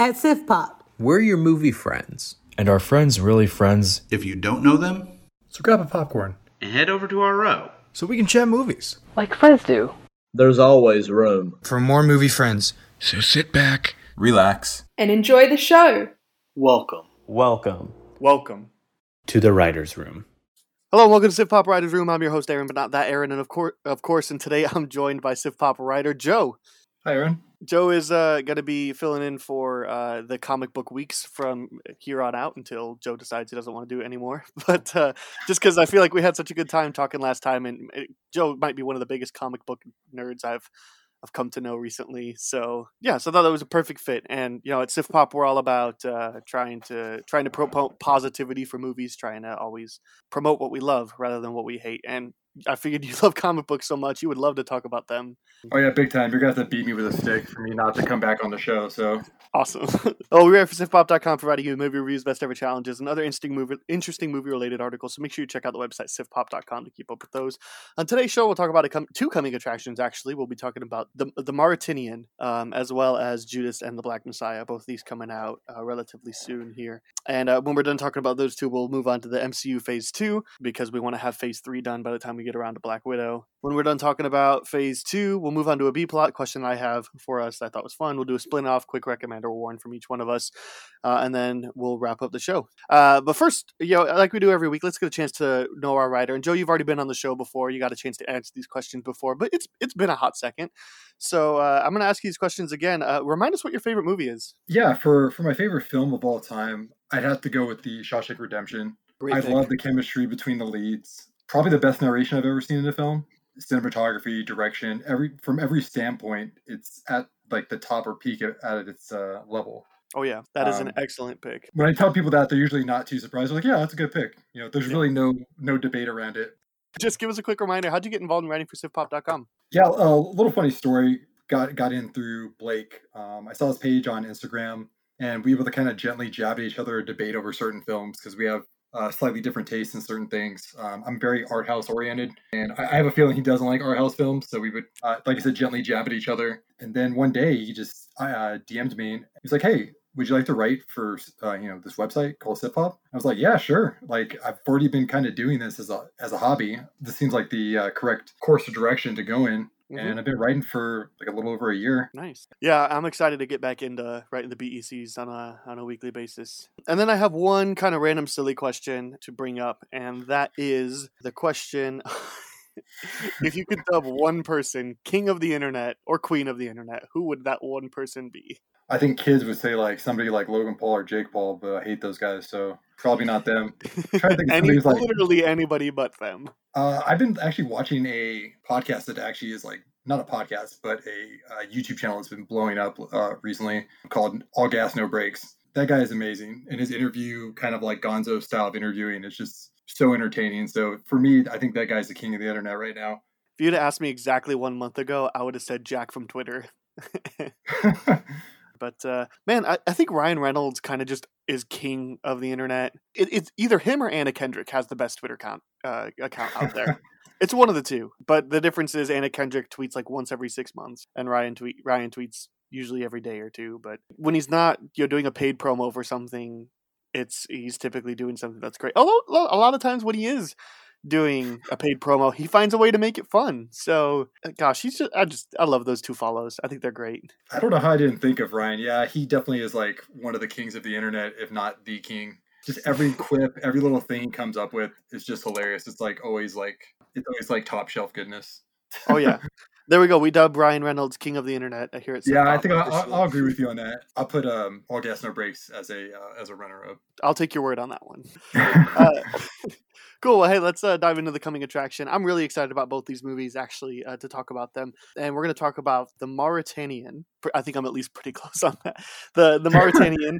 At Sif Pop. We're your movie friends. And our friends really friends? If you don't know them, so grab a popcorn and head over to our row so we can chat movies. Like friends do. There's always room for more movie friends. So sit back, relax, and enjoy the show. Welcome. Welcome. Welcome. To the Writer's Room. Hello and welcome to Sif Pop Writer's Room. I'm your host, Aaron, but not that Aaron. And of course, of course, and today I'm joined by Sif Pop writer Joe. Hi, Aaron. Joe is uh, going to be filling in for uh, the comic book weeks from here on out until Joe decides he doesn't want to do it anymore. But uh, just because I feel like we had such a good time talking last time, and it, Joe might be one of the biggest comic book nerds I've I've come to know recently. So yeah, so I thought that was a perfect fit. And you know, at Sif Pop, we're all about uh, trying to trying to promote positivity for movies, trying to always promote what we love rather than what we hate. And I figured you love comic books so much, you would love to talk about them. Oh yeah, big time. You're gonna have to beat me with a stick for me not to come back on the show. So awesome. oh, we're at sifpop.com providing you movie reviews, best ever challenges, and other interesting movie interesting movie related articles. So make sure you check out the website sifpop.com to keep up with those. On today's show, we'll talk about com- two coming attractions. Actually, we'll be talking about the the Mauritanian um, as well as Judas and the Black Messiah. Both these coming out uh, relatively soon here. And uh, when we're done talking about those two, we'll move on to the MCU Phase Two because we want to have Phase Three done by the time we get around to Black Widow. When we're done talking about Phase Two, we'll move on to a B plot question I have for us that I thought was fun. We'll do a split off, quick recommend or warn from each one of us, uh, and then we'll wrap up the show. Uh, but first, you know, like we do every week, let's get a chance to know our writer. And Joe, you've already been on the show before. You got a chance to answer these questions before, but it's it's been a hot second. So uh, I'm going to ask you these questions again. Uh, remind us what your favorite movie is. Yeah, for for my favorite film of all time, I'd have to go with the Shawshank Redemption. Great I love the chemistry between the leads. Probably the best narration I've ever seen in a film. Cinematography, direction, every from every standpoint, it's at like the top or peak at, at its uh, level. Oh yeah, that is um, an excellent pick. When I tell people that, they're usually not too surprised. They're like, "Yeah, that's a good pick." You know, there's yeah. really no no debate around it. Just give us a quick reminder. How'd you get involved in writing for SifPop.com? Yeah, a little funny story. Got got in through Blake. Um, I saw his page on Instagram, and we were able to kind of gently jab at each other, debate over certain films because we have uh, slightly different tastes in certain things. Um, I'm very art house oriented, and I, I, have a feeling he doesn't like art house films. So we would, uh, like I said, gently jab at each other. And then one day he just uh, DM'd me. And he's like, "Hey, would you like to write for uh, you know this website called Sip Pop? I was like, yeah, sure. Like I've already been kind of doing this as a as a hobby. This seems like the uh, correct course of direction to go in. Mm-hmm. And I've been writing for like a little over a year. Nice. Yeah, I'm excited to get back into writing the BECs on a on a weekly basis. And then I have one kind of random silly question to bring up, and that is the question if you could dub one person king of the internet or queen of the internet, who would that one person be? I think kids would say like somebody like Logan Paul or Jake Paul, but I hate those guys, so probably not them. Any, like, literally anybody but them. Uh, I've been actually watching a podcast that actually is like not a podcast, but a, a YouTube channel that's been blowing up uh, recently called All Gas No Brakes. That guy is amazing, and his interview, kind of like Gonzo style of interviewing, is just so entertaining. So for me, I think that guy's the king of the internet right now. If you'd asked me exactly one month ago, I would have said Jack from Twitter. But uh, man, I, I, think Ryan Reynolds kind of just is king of the internet. It, it's either him or Anna Kendrick has the best Twitter account uh, account out there. it's one of the two. But the difference is Anna Kendrick tweets like once every six months, and Ryan tweet Ryan tweets usually every day or two. But when he's not, you know, doing a paid promo for something, it's he's typically doing something that's great. Although a lot of times when he is doing a paid promo, he finds a way to make it fun. So, uh, gosh, he's just I just I love those two follows. I think they're great. I don't know how I didn't think of Ryan. Yeah, he definitely is like one of the kings of the internet, if not the king. Just every quip, every little thing he comes up with is just hilarious. It's like always like it's always like top shelf goodness. oh yeah. There we go. We dub Ryan Reynolds king of the internet. I hear it. Yeah, I think I'll, I'll, I'll, agree with you on that. I'll put um, all gas no brakes as a uh, as a runner up. I'll take your word on that one. uh, Cool. Well, hey, let's uh, dive into the coming attraction. I'm really excited about both these movies, actually, uh, to talk about them. And we're going to talk about the Mauritanian. I think I'm at least pretty close on that. The the Mauritanian.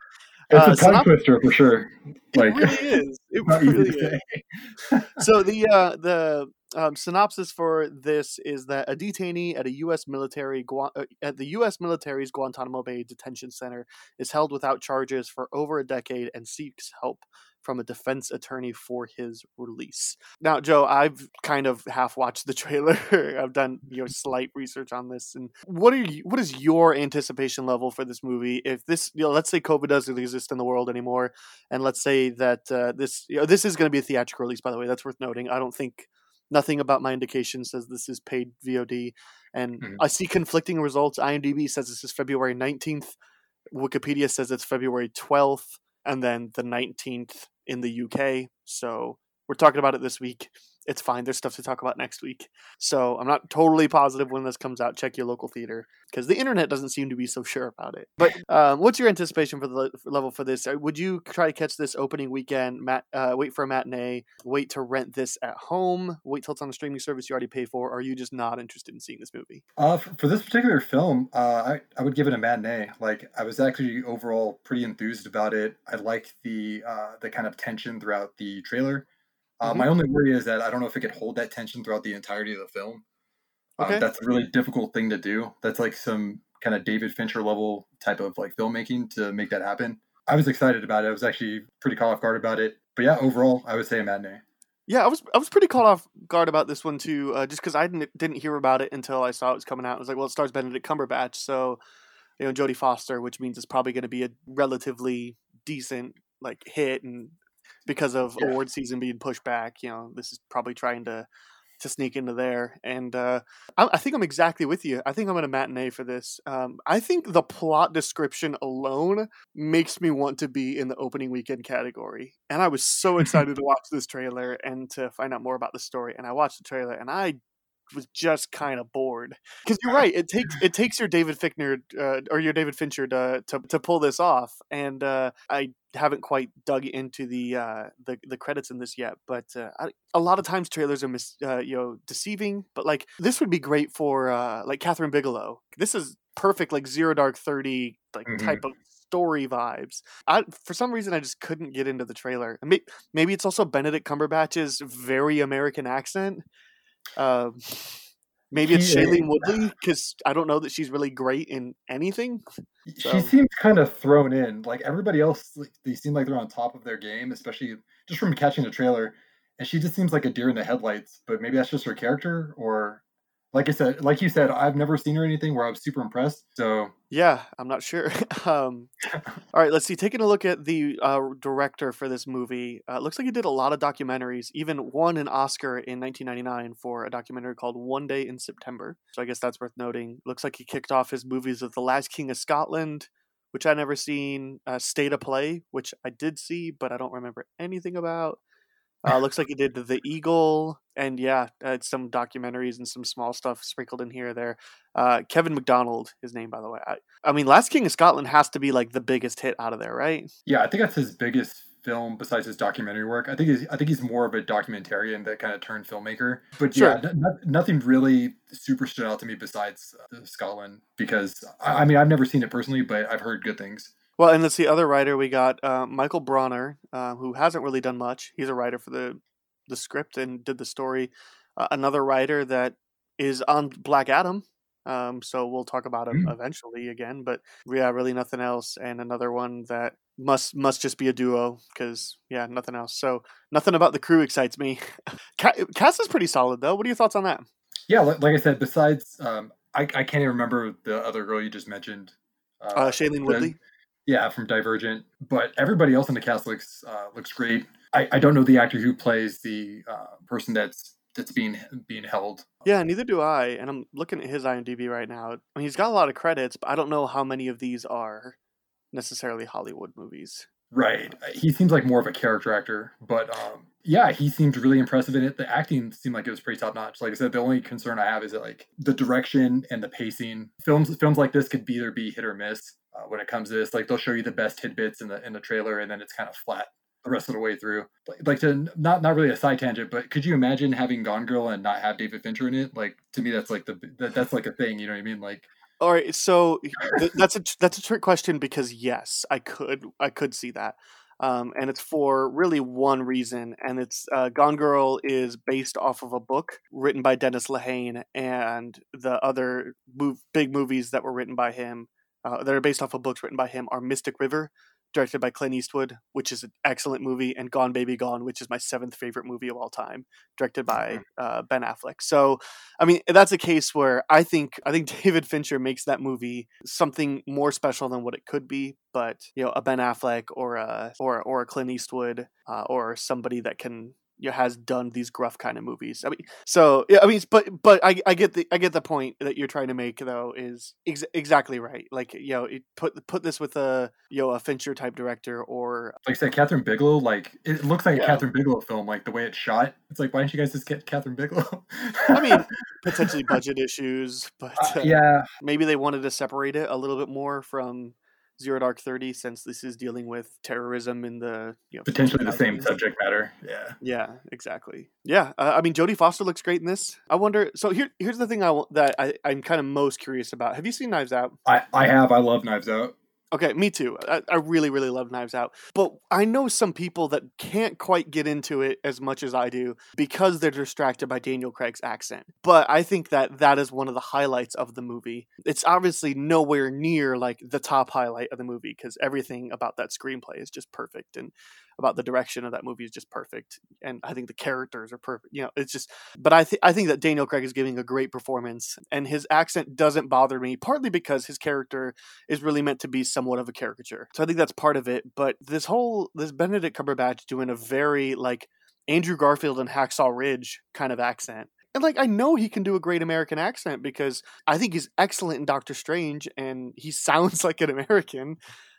It's uh, a tongue twister for sure. Like, it really is. It really is. so the uh, the um, synopsis for this is that a detainee at a U.S. military uh, at the U.S. military's Guantanamo Bay detention center is held without charges for over a decade and seeks help from a defense attorney for his release. Now, Joe, I've kind of half watched the trailer. I've done you know slight research on this, and what are you, what is your anticipation level for this movie? If this, you know, let's say COVID doesn't exist in the world anymore, and let's say that uh, this, you know, this is going to be a theatrical release. By the way, that's worth noting. I don't think nothing about my indication says this is paid VOD, and mm-hmm. I see conflicting results. IMDb says this is February nineteenth. Wikipedia says it's February twelfth and then the 19th in the UK. So we're talking about it this week. It's fine. There's stuff to talk about next week. So I'm not totally positive when this comes out. Check your local theater because the internet doesn't seem to be so sure about it. But um, what's your anticipation for the level for this? Uh, would you try to catch this opening weekend? Mat- uh, wait for a matinee. Wait to rent this at home. Wait till it's on a streaming service you already pay for. Or are you just not interested in seeing this movie? Uh, for this particular film, uh, I I would give it a matinee. Like I was actually overall pretty enthused about it. I like the uh, the kind of tension throughout the trailer. Uh, mm-hmm. My only worry is that I don't know if it could hold that tension throughout the entirety of the film. Um, okay. Um, that's a really difficult thing to do. That's like some kind of David Fincher level type of like filmmaking to make that happen. I was excited about it. I was actually pretty caught off guard about it. But yeah, overall, I would say a matinee. Yeah, I was I was pretty caught off guard about this one too, uh, just because I didn't didn't hear about it until I saw it was coming out. I was like, well, it stars Benedict Cumberbatch, so you know Jodie Foster, which means it's probably going to be a relatively decent like hit and because of yeah. award season being pushed back. You know, this is probably trying to to sneak into there. And uh, I, I, think I'm exactly with you. I think I'm in a matinee for this. Um, I think the plot description alone makes me want to be in the opening weekend category. And I was so excited to watch this trailer and to find out more about the story. And I watched the trailer and I was just kind of bored because you're right. It takes it takes your David Fincher uh, or your David Fincher to, to to pull this off, and uh, I haven't quite dug into the uh, the the credits in this yet. But uh, I, a lot of times trailers are mis, uh, you know deceiving. But like this would be great for uh, like Kathryn Bigelow. This is perfect like Zero Dark Thirty like mm-hmm. type of story vibes. I, for some reason, I just couldn't get into the trailer. Maybe, maybe it's also Benedict Cumberbatch's very American accent. Um, maybe it's Shailene Woodley because I don't know that she's really great in anything. So. She seems kind of thrown in. Like everybody else, they seem like they're on top of their game, especially just from catching the trailer. And she just seems like a deer in the headlights. But maybe that's just her character, or like I said, like you said, I've never seen her anything where I was super impressed. So yeah, I'm not sure. um, all right, let's see. Taking a look at the uh, director for this movie, uh, looks like he did a lot of documentaries. Even won an Oscar in 1999 for a documentary called One Day in September. So I guess that's worth noting. Looks like he kicked off his movies with The Last King of Scotland, which I never seen. Uh, State of Play, which I did see, but I don't remember anything about. Uh, looks like he did the Eagle, and yeah, uh, some documentaries and some small stuff sprinkled in here or there. Uh, Kevin Macdonald, his name by the way. I, I, mean, Last King of Scotland has to be like the biggest hit out of there, right? Yeah, I think that's his biggest film besides his documentary work. I think he's I think he's more of a documentarian that kind of turned filmmaker. But sure. yeah, n- nothing really super stood out to me besides uh, Scotland because I, I mean I've never seen it personally, but I've heard good things. Well, and that's the other writer we got, uh, Michael Bronner, uh, who hasn't really done much. He's a writer for the the script and did the story. Uh, another writer that is on Black Adam, um, so we'll talk about him mm. eventually again. But yeah, really nothing else. And another one that must must just be a duo because yeah, nothing else. So nothing about the crew excites me. Cast is pretty solid though. What are your thoughts on that? Yeah, like, I said, besides um, I, I can't even remember the other girl you just mentioned. Uh, Shailene Woodley. Yeah, from Divergent. But everybody else in the cast looks uh, looks great. I, I don't know the actor who plays the uh, person that's that's being being held. Yeah, neither do I. And I'm looking at his IMDb right now. I mean, he's got a lot of credits, but I don't know how many of these are necessarily Hollywood movies. Right. He seems like more of a character actor, but um, yeah, he seemed really impressive in it. The acting seemed like it was pretty top notch. Like I said, the only concern I have is that like the direction and the pacing. Films films like this could either be hit or miss uh, when it comes to this. Like they'll show you the best tidbits in the in the trailer, and then it's kind of flat the rest of the way through. Like, to not not really a side tangent, but could you imagine having Gone Girl and not have David Fincher in it? Like to me, that's like the that, that's like a thing. You know what I mean? Like all right, so th- that's a that's a trick question because yes, I could I could see that, um, and it's for really one reason, and it's uh, Gone Girl is based off of a book written by Dennis Lehane, and the other big movies that were written by him uh, that are based off of books written by him are Mystic River, directed by Clint Eastwood, which is an excellent movie, and Gone Baby Gone, which is my seventh favorite movie of all time, directed by uh, Ben Affleck. So, I mean, that's a case where I think I think David Fincher makes that movie something more special than what it could be. But you know, a Ben Affleck or a or or a Clint Eastwood uh, or somebody that can has done these gruff kind of movies. I mean, so I mean, but but I, I get the I get the point that you're trying to make though is ex- exactly right. Like you know, it, put put this with a you know a Fincher type director or like said, Kathryn Bigelow. Like it looks like yeah. a Kathryn Bigelow film. Like the way it's shot, it's like why don't you guys just get Kathryn Bigelow? I mean, potentially budget issues, but uh, yeah, maybe they wanted to separate it a little bit more from Zero Dark Thirty, since this is dealing with terrorism in the you know, potentially the same subject matter. Yeah. Yeah. Exactly. Yeah. Uh, I mean, Jodie Foster looks great in this. I wonder. So here, here's the thing I that I, I'm kind of most curious about. Have you seen Knives Out? I I have. I love Knives Out. Okay, me too. I, I, really, really love Knives Out. But I know some people that can't quite get into it as much as I do because they're distracted by Daniel Craig's accent. But I think that that is one of the highlights of the movie. It's obviously nowhere near like the top highlight of the movie because everything about that screenplay is just perfect. And about the direction of that movie is just perfect, and I think the characters are perfect. You know, it's just. But I think I think that Daniel Craig is giving a great performance, and his accent doesn't bother me, partly because his character is really meant to be somewhat of a caricature. So I think that's part of it. But this whole this Benedict Cumberbatch doing a very like Andrew Garfield and Hacksaw Ridge kind of accent. And like I know he can do a great American accent because I think he's excellent in Doctor Strange and he sounds like an American.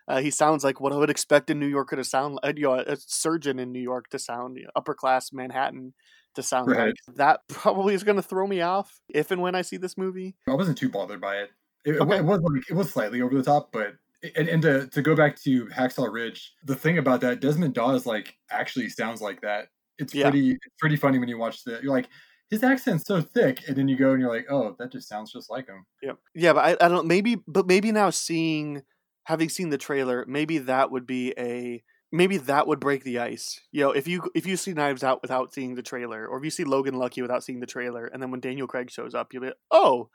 Uh, he sounds like what I would expect a New Yorker to sound like, you know, a surgeon in New York to sound, you know, upper class Manhattan to sound right. like. That probably is going to throw me off if and when I see this movie. I wasn't too bothered by it. It, okay. it was like it was slightly over the top, but and, and to, to go back to Hacksaw Ridge, the thing about that, Desmond Doss like actually sounds like that. It's yeah. pretty it's pretty funny when you watch the you're like his accent's so thick, and then you go and you're like, oh, that just sounds just like him. Yeah, yeah, but I, I don't maybe, but maybe now seeing having seen the trailer, maybe that would be a maybe that would break the ice. You know, if you if you see Knives Out without seeing the trailer, or if you see Logan Lucky without seeing the trailer, and then when Daniel Craig shows up, you'll be oh,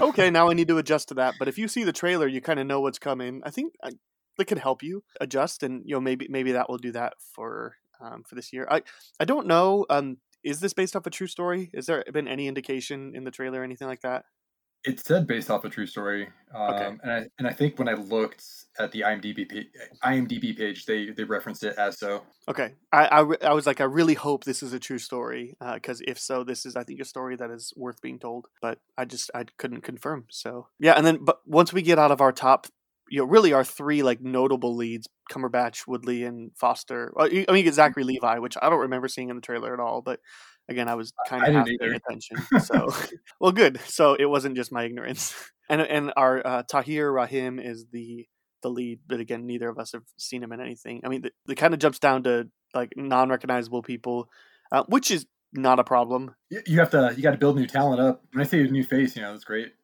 okay, now I need to adjust to that. But if you see the trailer, you kind of know what's coming. I think I, that can help you adjust, and you know maybe maybe that will do that for um, for this year. I I don't know. Um, is this based off a true story? Is there been any indication in the trailer, or anything like that? It said based off a true story, um, okay. and I and I think when I looked at the IMDb page, IMDb page, they they referenced it as so. Okay, I I, I was like, I really hope this is a true story, because uh, if so, this is I think a story that is worth being told. But I just I couldn't confirm. So yeah, and then but once we get out of our top, you know, really our three like notable leads, Cumberbatch, Woodley, and Foster. I mean, you get Zachary Levi, which I don't remember seeing in the trailer at all, but Again, I was kind of half paying attention. So, well, good. So it wasn't just my ignorance. And and our uh, Tahar Rahim is the the lead, but again, neither of us have seen him in anything. I mean, it kind of jumps down to like non-recognizable people, uh, which is not a problem. You have to you got to build new talent up. When I say a new face, you know, that's great.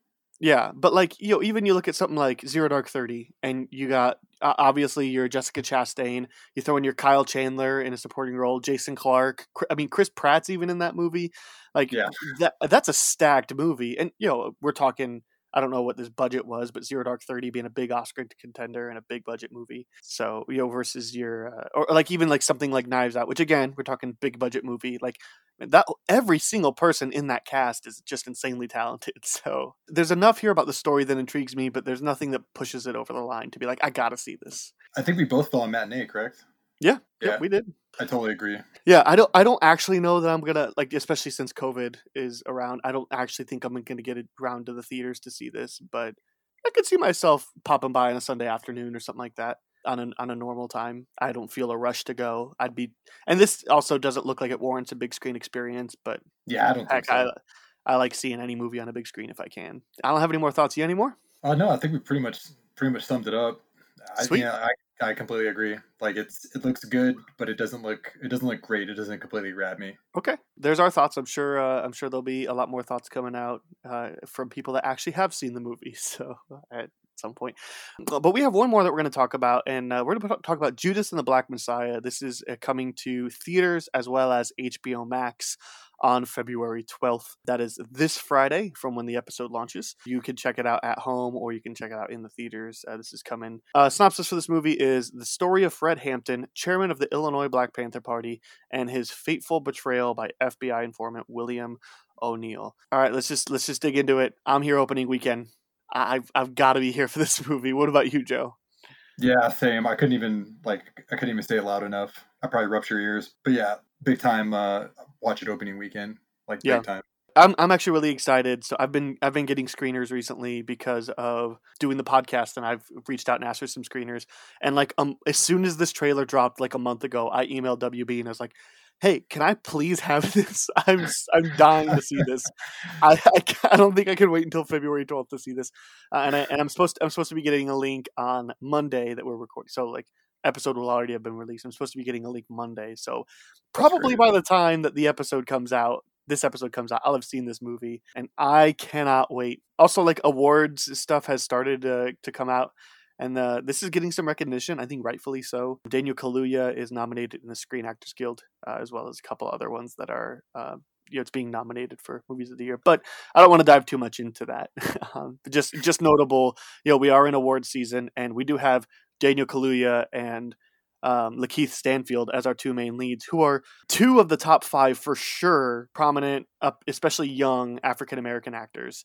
Yeah, but like you know, even you look at something like Zero Dark Thirty, and you got uh, obviously your Jessica Chastain. You throw in your Kyle Chandler in a supporting role, Jason Clarke. I mean, Chris Pratt's even in that movie. Like yeah. that, that's a stacked movie, and you know, we're talking I don't know what this budget was, but Zero Dark Thirty being a big Oscar contender and a big budget movie. So you know, versus your uh, or like even like something like Knives Out, which again we're talking big budget movie. Like that, every single person in that cast is just insanely talented. So there's enough here about the story that intrigues me, but there's nothing that pushes it over the line to be like, I gotta see this. I think we both saw a matinee, correct? Yeah, yeah, yeah, we did. I totally agree. Yeah, I don't. I don't actually know that I'm gonna like, especially since COVID is around. I don't actually think I'm gonna get around to the theaters to see this, but I could see myself popping by on a Sunday afternoon or something like that on a on a normal time. I don't feel a rush to go. I'd be, and this also doesn't look like it warrants a big screen experience. But yeah, I don't. Heck, so. I, I like seeing any movie on a big screen if I can. I don't have any more thoughts. You anymore? Uh, no, I think we pretty much pretty much summed it up. Sweet. I, I, I completely agree. Like it's it looks good, but it doesn't look it doesn't look great. It doesn't completely grab me. Okay, there's our thoughts. I'm sure uh, I'm sure there'll be a lot more thoughts coming out uh, from people that actually have seen the movie. So at some point, but we have one more that we're going to talk about, and uh, we're going to talk about Judas and the Black Messiah. This is uh, coming to theaters as well as HBO Max on February 12th. That is this Friday from when the episode launches. You can check it out at home or you can check it out in the theaters. Uh, this is coming. Uh, synopsis for this movie is the story of Fred Hampton, chairman of the Illinois Black Panther Party, and his fateful betrayal by FBI informant William O'Neill. All right, let's just let's just dig into it. I'm here opening weekend. I've I've got to be here for this movie. What about you, Joe? Yeah, same. I couldn't even like I couldn't even say it loud enough. I probably rupture ears. But yeah, big time uh watch it opening weekend. Like Yeah. big time. I'm I'm actually really excited. So I've been I've been getting screeners recently because of doing the podcast, and I've reached out and asked for some screeners. And like um, as soon as this trailer dropped like a month ago, I emailed WB and I was like, "Hey, can I please have this? I'm I'm dying to see this. I I, I don't think I can wait until February 12th to see this. Uh, and I and I'm supposed to, I'm supposed to be getting a link on Monday that we're recording. So like episode will already have been released. I'm supposed to be getting a leak Monday. So probably by the time that the episode comes out, this episode comes out, I'll have seen this movie, and I cannot wait. Also, like awards stuff has started uh, to come out, and uh, this is getting some recognition. I think rightfully so. Daniel Kaluuya is nominated in the Screen Actors Guild, uh, as well as a couple other ones that are. Uh, you know, it's being nominated for movies of the year, but I don't want to dive too much into that. um, just, just notable. You know, we are in award season, and we do have Daniel Kaluuya and um, Lakeith Stanfield as our two main leads, who are two of the top five for sure, prominent, especially young African American actors.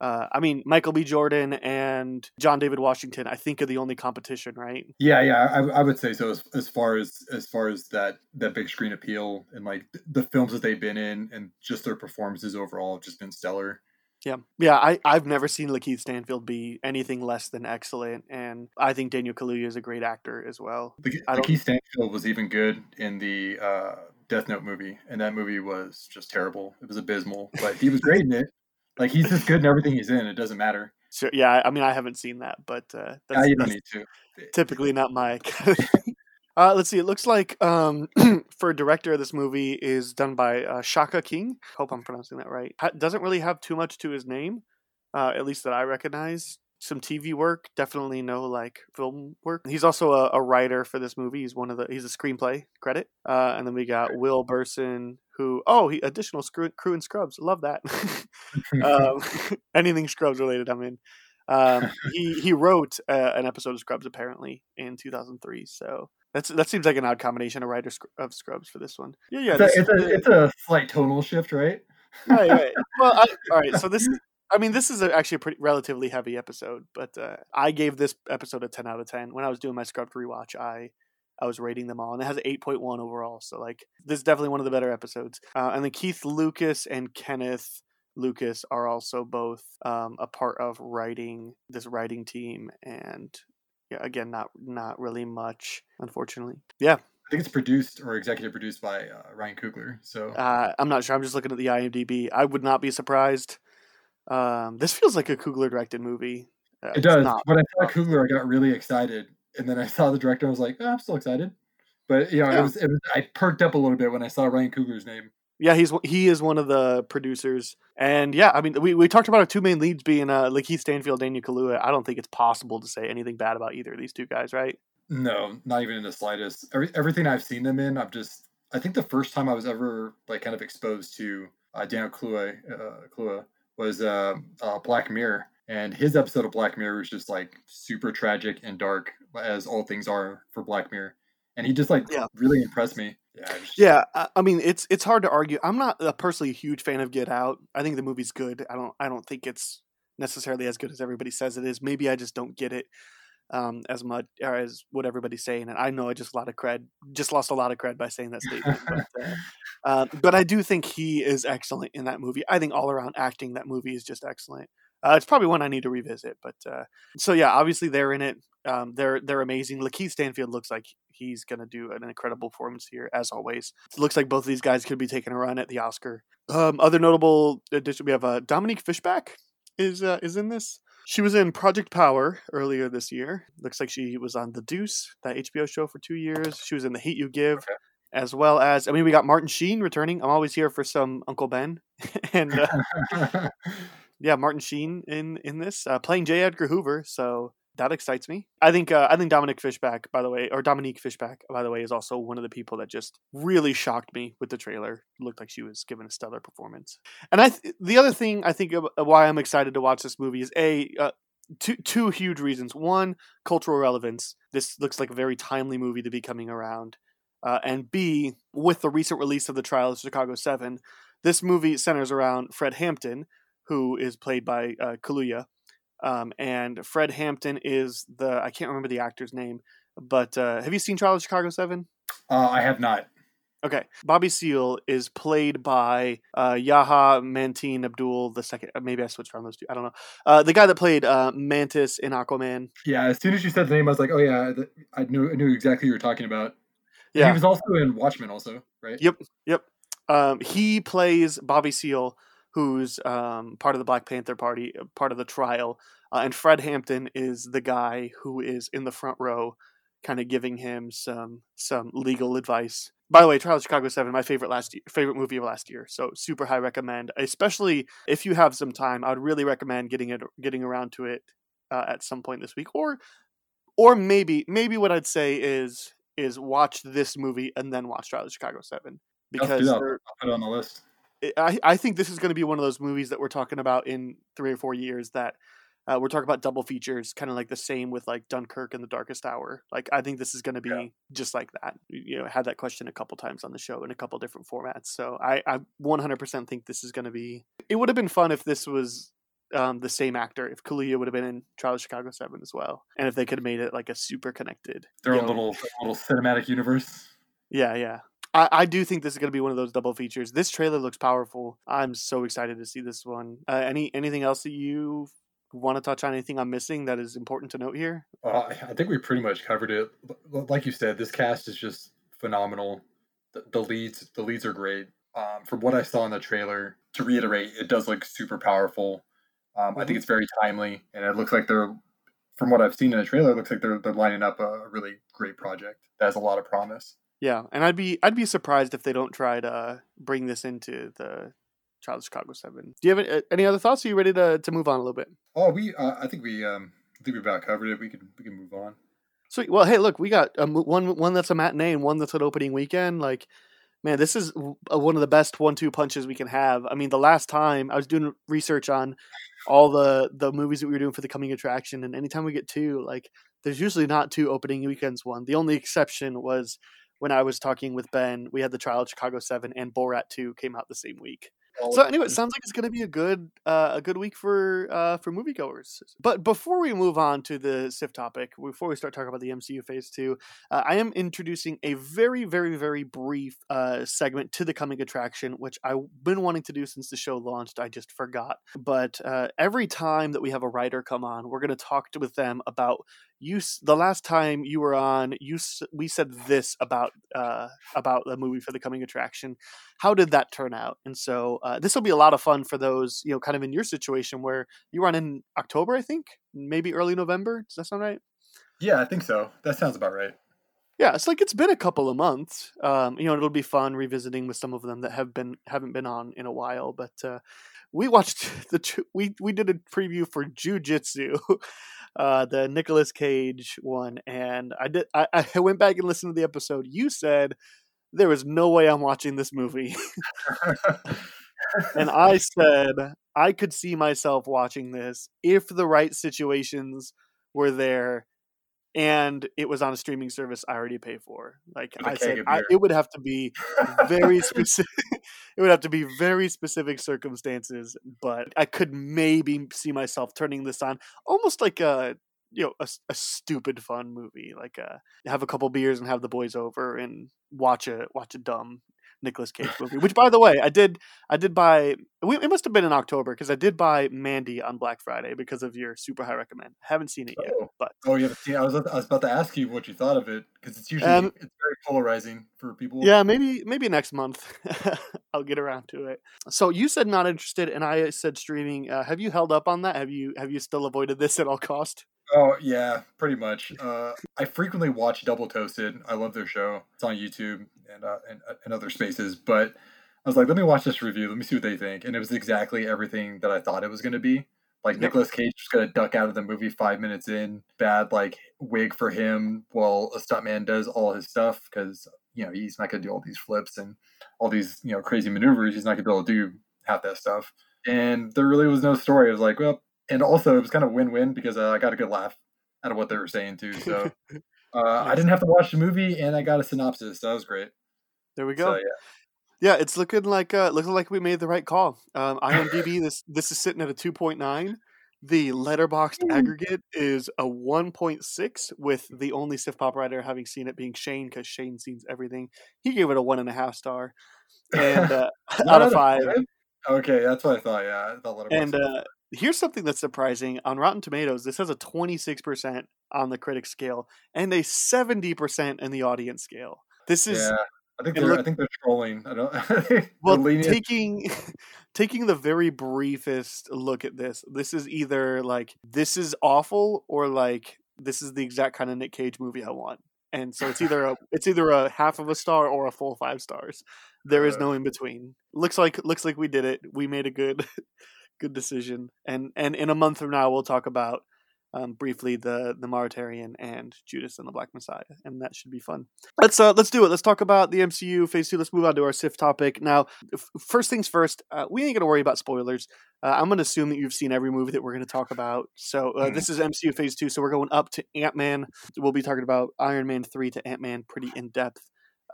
Uh, I mean, Michael B. Jordan and John David Washington, I think, are the only competition, right? Yeah, yeah, I, I would say so. As, as far as as far as that that big screen appeal and like the films that they've been in and just their performances overall have just been stellar. Yeah, yeah. I I've never seen Lakeith Stanfield be anything less than excellent, and I think Daniel Kaluuya is a great actor as well. The, I the don't- Keith Stanfield was even good in the uh, Death Note movie, and that movie was just terrible. It was abysmal, but he was great in it. Like he's just good in everything he's in. It doesn't matter. So yeah, I- mean, I haven't seen that, but uh, Yeah, you don't that's need to. typically not my. uh, let's see. It looks like um, for director of this movie is done by uh, Shaka King. Hope I'm pronouncing that right. Ha- doesn't really have too much to his name, uh, at least that I recognize. Some TV work, definitely no like film work. He's also a, a writer for this movie. He's one of the he's a screenplay credit. Uh, and then we got Will Berson, who oh he additional screw, crew and Scrubs. Love that. um, anything Scrubs related, I'm in. Um, he he wrote uh, an episode of Scrubs apparently in 2003. So that's that seems like an odd combination of writer of Scrubs for this one. Yeah, yeah. it's, a, it's, a, it's a slight tonal shift, right? right, right. Well, I, all right. So this is. I mean, this is a, actually a pretty relatively heavy episode, but uh, I gave this episode a 10 out of 10. When I was doing my Scrubs rewatch, I I was rating them all, and it has an 8.1 overall. So like, this is definitely one of the better episodes. Uh, and then Keith Lucas and Kenneth Lucas are also both um, a part of writing this writing team, and yeah, again, not not really much, unfortunately. Yeah, I think it's produced or executive produced by uh, Ryan Coogler. So uh, I'm not sure. I'm just looking at the IMDb. I would not be surprised. Um, this feels like a Coogler directed movie. Uh, it does. not. When I saw Coogler, I got really excited, and then I saw the director. I was like, oh, I'm still excited. But you know, Yeah. it was, it was. I perked up a little bit when I saw Ryan Coogler's name. Yeah, he's he is one of the producers, and yeah, I mean, we, we talked about our two main leads being uh, Lakeith Stanfield, Daniel Kaluuya. I don't think it's possible to say anything bad about either of these two guys, right? No, not even in the slightest. Every, everything I've seen them in, I've just. I think the first time I was ever like kind of exposed to uh, Daniel Kaluuya, uh, was uh, uh, Black Mirror, and his episode of Black Mirror was just like super tragic and dark, as all things are for Black Mirror. And he just like Yeah. really impressed me. Yeah, it just- Yeah, I, I mean, it's it's hard to argue. I'm not a personally a huge fan of Get Out. I think the movie's good. I don't I don't think it's necessarily as good as everybody says it is. Maybe I just don't get it um, as much or as what everybody's saying. And I know I just a lot of cred, just lost a lot of cred by saying that statement. but, uh, uh, but I do think he is excellent in that movie. I think all around acting that movie is just excellent. Uh, it's probably one I need to revisit. But uh, so yeah, obviously they're in it. Um, they're they're amazing. Lakeith Stanfield looks like he's gonna do an incredible performance here, as always. It looks like both of these guys could be taking a run at the Oscar. Um, other notable addition, we have uh, Dominique Fishback is uh, is in this. She was in Project Power earlier this year. Looks like she was on The Deuce, that HBO show for two years. She was in The Hate You Give, okay. as well as I mean, we got Martin Sheen returning. I'm always here for some Uncle Ben, and uh, yeah, Martin Sheen in in this uh, playing J. Edgar Hoover. So that excites me. I think uh, I think Dominic Fishback, by the way, or Dominique Fishback, by the way, is also one of the people that just really shocked me with the trailer. looked like she was given a stellar performance. And I, th- the other thing I think of, why I'm excited to watch this movie is a uh, two two huge reasons. One, cultural relevance. This looks like a very timely movie to be coming around. Uh, and B, with the recent release of the Trial of Chicago Seven, this movie centers around Fred Hampton, who is played by uh, Kaluuya um, and Fred Hampton is the I can't remember the actor's name, but uh, have you seen Trial of Chicago Seven? Uh, I have not. Okay, Bobby Seale is played by uh, Yahya Mateen Abdul the second. Uh, maybe I switched around those two. I don't know. Uh, the guy that played uh, Mantis in Aquaman. Yeah, as soon as you said the name, I was like, oh yeah, I knew I knew exactly who you were talking about. Yeah, and he was also in Watchmen, also, right? Yep, yep. Um, he plays Bobby Seale who's um, part of the Black Panther Party, uh, part of the trial, uh, and Fred Hampton is the guy who is in the front row, kind of giving him some some legal advice. By the way, Trial of Chicago Seven, my favorite last year, favorite movie of last year, so super high recommend. Especially if you have some time, I would really recommend getting it getting around to it uh, at some point this week, or or maybe maybe what I'd say is is watch this movie and then watch Trial of Chicago Seven because I'll put it on the list I, I think this is going to be one of those movies that we're talking about in three or four years that uh, we're talking about double features, kind of like the same with like Dunkirk and The Darkest Hour. Like I think this is going to be yeah. just like that. You know, had that question a couple times on the show in a couple different formats. So I, I 100% think this is going to be. It would have been fun if this was um, the same actor, if Kaluuya would have been in Trial of Chicago Seven as well, and if they could have made it like a super connected. Their own little little cinematic universe. Yeah, yeah. I, I do think this is going to be one of those double features. This trailer looks powerful. I'm so excited to see this one. Uh, any anything else that you want to touch on? Anything I'm missing that is important to note here? Uh, I think we pretty much covered it. Like you said, this cast is just phenomenal. The, the leads, the leads are great. Um, from what I saw in the trailer, to reiterate, it does look super powerful. Um, mm-hmm. I think mm-hmm. it's very timely, and it looks like they're, from what I've seen in the trailer, it looks like they're they're lining up a really great project that has a lot of promise. Yeah, and I'd be I'd be surprised if they don't try to bring this into the Trial of Chicago Seven. Do you have any, any other thoughts? Are you ready to, to move on a little bit? Oh, we uh, I think we um I think we about covered it. We can we can move on. Sweet. Well, hey, look, we got um, one one that's a matinee and one that's an opening weekend. Like, man, this is one of the best one-two punches we can have. I mean, the last time I was doing research on all the the movies that we were doing for the coming attraction, and anytime we get two, like, there's usually not two opening weekends. One. The only exception was when I was talking with Ben, we had the trial of Chicago Seven and Borat Two came out the same week. So anyway, it sounds like it's going to be a good uh, a good week for uh, for moviegoers. But before we move on to the SIF topic, before we start talking about the MCU Phase Two, uh, I am introducing a very very very brief uh, segment to the coming attraction, which I've been wanting to do since the show launched. I just forgot. But uh, every time that we have a writer come on, we're going to talk with them about you the last time you were on you we said this about uh about the movie for the coming attraction. How did that turn out? And so uh, this will be a lot of fun for those you know kind of in your situation where you were on in october i think? Maybe early november? Does that sound right? Yeah i think so. That sounds about right. Yeah it's like it's been a couple of months. Um you know it'll be fun revisiting with some of them that have been haven't been on in a while but uh we watched the we we did a preview for Jiu Jitsu, uh, the Nicolas Cage one, and I did I, I went back and listened to the episode. You said there was no way I'm watching this movie, and I said I could see myself watching this if the right situations were there and it was on a streaming service I already pay for. Like I said, I, it would have to be very specific. it would have to be very specific circumstances, but I could maybe see myself turning this on, almost like a you know a, a stupid fun movie, like a, uh, have a couple beers and have the boys over and watch a watch a dumb Nicolas Cage movie. Which, by the way, I did I did buy. It must have been in October because I did buy Mandy on Black Friday because of your super high recommend. Haven't seen it yet, oh. but oh, you haven't seen. I was I was about to ask you what you thought of it because it's usually um, it's very polarizing for people. Yeah, maybe maybe next month I'll get around to it. So you said not interested, and I said streaming. Uh, have you held up on that? Have you have you still avoided this at all cost? Oh yeah, pretty much. Uh, I frequently watch Double Toasted. I love their show. It's on YouTube and uh, and, uh, and other spaces. But I was like, let me watch this review. Let me see what they think. And it was exactly everything that I thought it was going to be. Like yep. Nicolas Cage just gonna duck out of the movie five minutes in. Bad like wig for him while a stuntman does all his stuff because you know he's not gonna do all these flips and all these you know crazy maneuvers. He's not gonna be able to do half that stuff. And there really was no story. I was like, well, and also it was kind of win-win because uh, I got a good laugh out of what they were saying too. So uh, I didn't have to watch the movie, and I got a synopsis. That was great. There we go. So, yeah. Yeah, it's looking like uh, looking like we made the right call. Um, IMDb this this is sitting at a two point nine. The Letterboxd aggregate is a one point six, with the only Sif Pop writer having seen it being Shane because Shane sees everything. He gave it a one and a half star, and uh, out of five. Okay, that's what I thought. Yeah, I thought And uh, here's something that's surprising on Rotten Tomatoes. This has a 26% on the critic scale and a 70% in the audience scale. This is yeah. I think they're look, I think they're trolling. I don't well taking taking the very briefest look at this. This is either like this is awful or like this is the exact kind of Nick Cage movie I want. And so it's either a it's either a half of a star or a full five stars. There is uh. no in between. Looks like looks like we did it. We made a good good decision. And and in a month from now, we'll talk about um, briefly the the Mauritanian and Judas and the Black Messiah, and that should be fun. Let's uh, let's do it. Let's talk about the MCU Phase Two. Let's move on to our SIF topic now. F- first things first, uh, we ain't gonna worry about spoilers. Uh, I'm gonna assume that you've seen every movie that we're gonna talk about. So uh, mm. this is MCU Phase Two. So we're going up to Ant Man. We'll be talking about Iron Man three to Ant Man pretty in depth.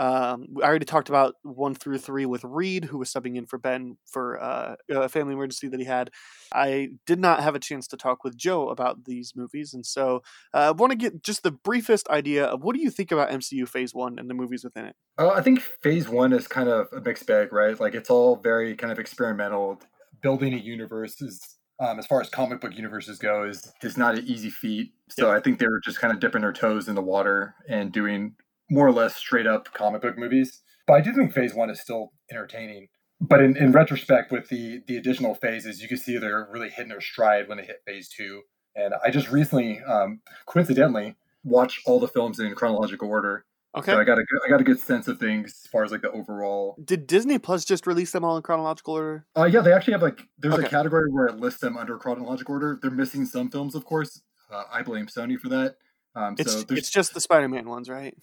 Um, I already talked about one through three with Reed, who was subbing in for Ben for uh, a family emergency that he had. I did not have a chance to talk with Joe about these movies, and so uh, I want to get just the briefest idea of what do you think about MCU Phase One and the movies within it. Uh, I think Phase One is kind of a mixed bag, right? Like it's all very kind of experimental. Building a universe is um, as far as comic book universes go, is is not an easy feat. So I think they were just kind of dipping their toes in the water and doing more or less straight up comic book movies. But I do think Phase One is still entertaining. But in, in retrospect, with the the additional phases, you can see they're really hitting their stride when they hit Phase Two. And I just recently, um, coincidentally, watched all the films in chronological order. Okay. So I got a I got a good sense of things as far as like the overall. Did Disney Plus just release them all in chronological order? Uh, yeah, they actually have like there's okay. a category where it lists them under chronological order. They're missing some films, of course. Uh, I blame Sony for that. Um, it's so it's just the Spider-Man ones, right?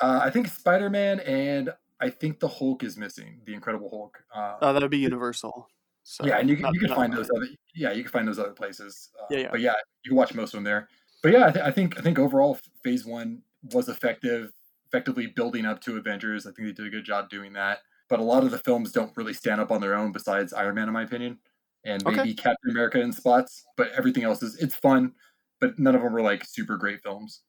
Uh, I think Spider Man and I think the Hulk is missing. The Incredible Hulk. Uh, oh, that would be Universal. So yeah, and you, not, you can find those other. Yeah, you can find those other places. Uh, yeah, yeah. But yeah, you can watch most of them there. But yeah, I, th- I think I think overall Phase One was effective, effectively building up to Avengers. I think they did a good job doing that. But a lot of the films don't really stand up on their own. Besides Iron Man, in my opinion, and maybe okay. Captain America in spots. But everything else is it's fun, but none of them were like super great films.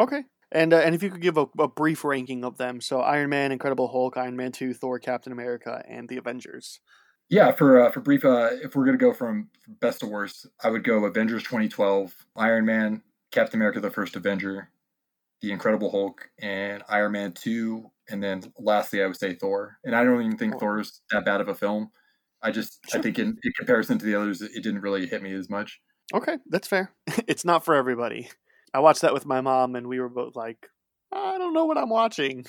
Okay, and uh, and if you could give a, a, brief ranking of them, so Iron Man, Incredible Hulk, Iron Man Two, Thor, Captain America, and the Avengers. Yeah, for uh, for brief, uh, if we're gonna go from best to worst, I would go Avengers 2012, Iron Man, Captain America: The First Avenger, The Incredible Hulk, and Iron Man Two, and then lastly, I would say Thor. And I don't even think oh. Thor's that bad of a film. I just sure. I think in, in comparison to the others, it didn't really hit me as much. Okay, that's fair. it's not for everybody. I watched that with my mom, and we were both like, I don't know what I'm watching.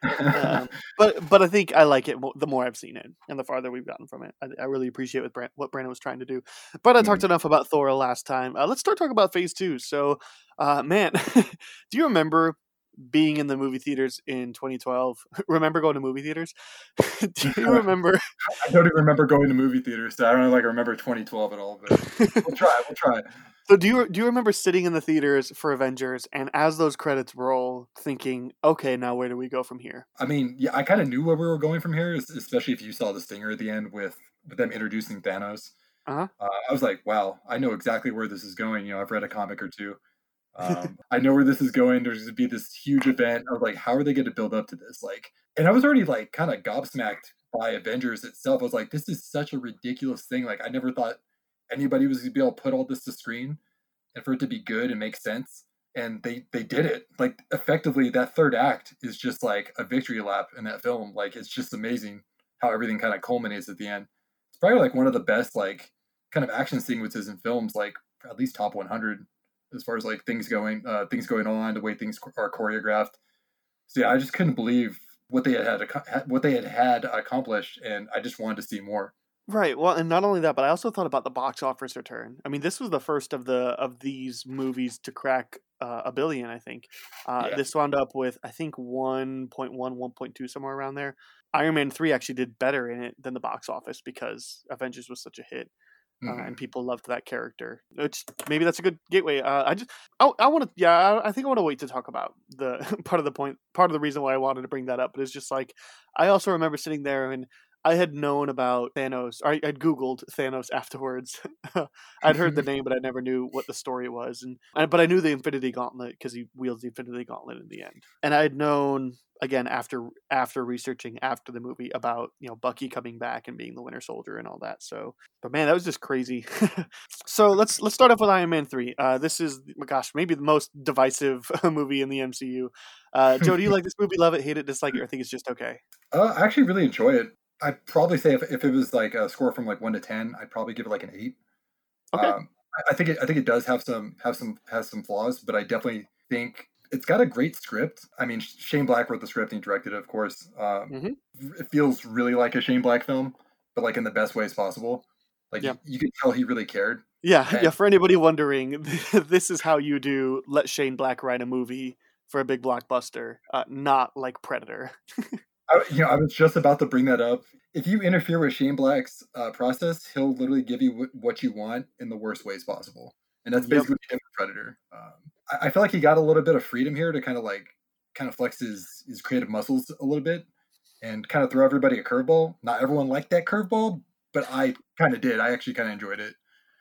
um, but but I think I like it more, the more I've seen it, and the farther we've gotten from it. I, I really appreciate what, Brand, what Branagh was trying to do. But I mm-hmm. talked enough about Thor last time. Uh, let's start talking about Phase Two. So, uh, man, do you remember being in the movie theaters in 2012. remember going to movie theaters? Do you remember? I don't even remember going to movie theaters. So I don't like I remember 2012 at all. But we'll try. We'll try. So do you do you remember sitting in the theaters for Avengers and as those credits roll, thinking, okay, now where do we go from here? I mean, yeah, I kind of knew where we were going from here, especially if you saw the stinger at the end with with them introducing Thanos. Uh-huh. Uh, I was like, wow, I know exactly where this is going. You know, I've read a comic or two. Um, I know where this is going. There's going to be this huge event. I was like, how are they going to build up to this? Like, and I was already like kind of gobsmacked by Avengers itself. I was like, this is such a ridiculous thing. Like, I never thought anybody was going to be able to put all this to screen and for it to be good and make sense. And they they did it. Like, effectively, that third act is just like a victory lap in that film. Like, it's just amazing how everything kind of culminates at the end. It's probably like one of the best like kind of action sequences in films, like at least top 100 as far as like things going, uh, things going on, the way things are choreographed. So yeah, I just couldn't believe what they had had what they had had accomplished, and I just wanted to see more. Right. Well, and not only that, but I also thought about the box office return. I mean, this was the first of the of these movies to crack uh, a billion. I think uh, yeah. this wound up with I think 1.1, 1.2 somewhere around there. Iron Man three actually did better in it than the box office because Avengers was such a hit. Uh, mm-hmm. and people loved that character. Which maybe that's a good gateway. Uh, I just I, I want to yeah I, I think I want to wait to talk about the part of the point part of the reason why I wanted to bring that up. But it's just like I also remember sitting there and I had known about Thanos. I, I'd Googled Thanos afterwards. I'd heard the name, but I never knew what the story was. And but I knew the Infinity Gauntlet because he wields the Infinity Gauntlet in the end. And I'd known again after after researching after the movie about you know Bucky coming back and being the Winter Soldier and all that. So, but man, that was just crazy. so let's let's start off with Iron Man three. Uh, this is gosh maybe the most divisive movie in the MCU. Uh, Joe, do you like this movie? Love it, hate it, dislike it, or think it's just okay? Uh, I actually really enjoy it. I'd probably say if, if it was like a score from like one to ten, I'd probably give it like an eight. Okay. Um, I think it, I think it does have some have some has some flaws, but I definitely think it's got a great script. I mean, Shane Black wrote the script and he directed it, of course. Um, mm-hmm. It feels really like a Shane Black film, but like in the best ways possible. Like yeah. you, you could tell he really cared. Yeah, and, yeah. For anybody wondering, this is how you do let Shane Black write a movie for a big blockbuster, uh, not like Predator. I, you know, I was just about to bring that up. If you interfere with Shane Black's uh, process, he'll literally give you w- what you want in the worst ways possible, and that's basically yep. Predator. Um, I, I feel like he got a little bit of freedom here to kind of like kind of flex his his creative muscles a little bit and kind of throw everybody a curveball. Not everyone liked that curveball, but I kind of did. I actually kind of enjoyed it.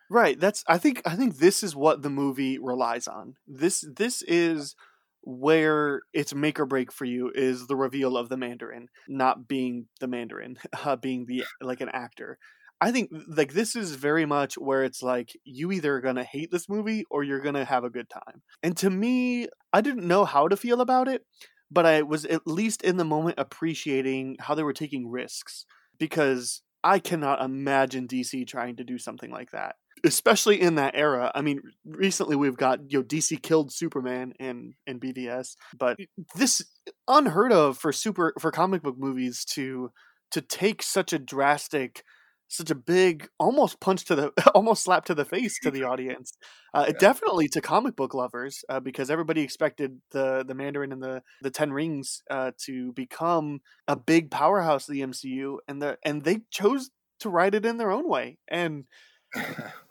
Right. That's I think I think this is what the movie relies on. This this is where it's make or break for you is the reveal of the Mandarin, not being the Mandarin, uh, being the like an actor. I think like this is very much where it's like you either are gonna hate this movie or you're gonna have a good time. And to me, I didn't know how to feel about it, but I was at least in the moment appreciating how they were taking risks because I cannot imagine DC trying to do something like that especially in that era. I mean, recently we've got you know DC killed Superman and and BVS, but this unheard of for super for comic book movies to to take such a drastic such a big almost punch to the almost slap to the face to the audience uh, yeah. definitely to comic book lovers uh, because everybody expected the the mandarin and the the 10 rings uh, to become a big powerhouse of the mcu and the and they chose to write it in their own way and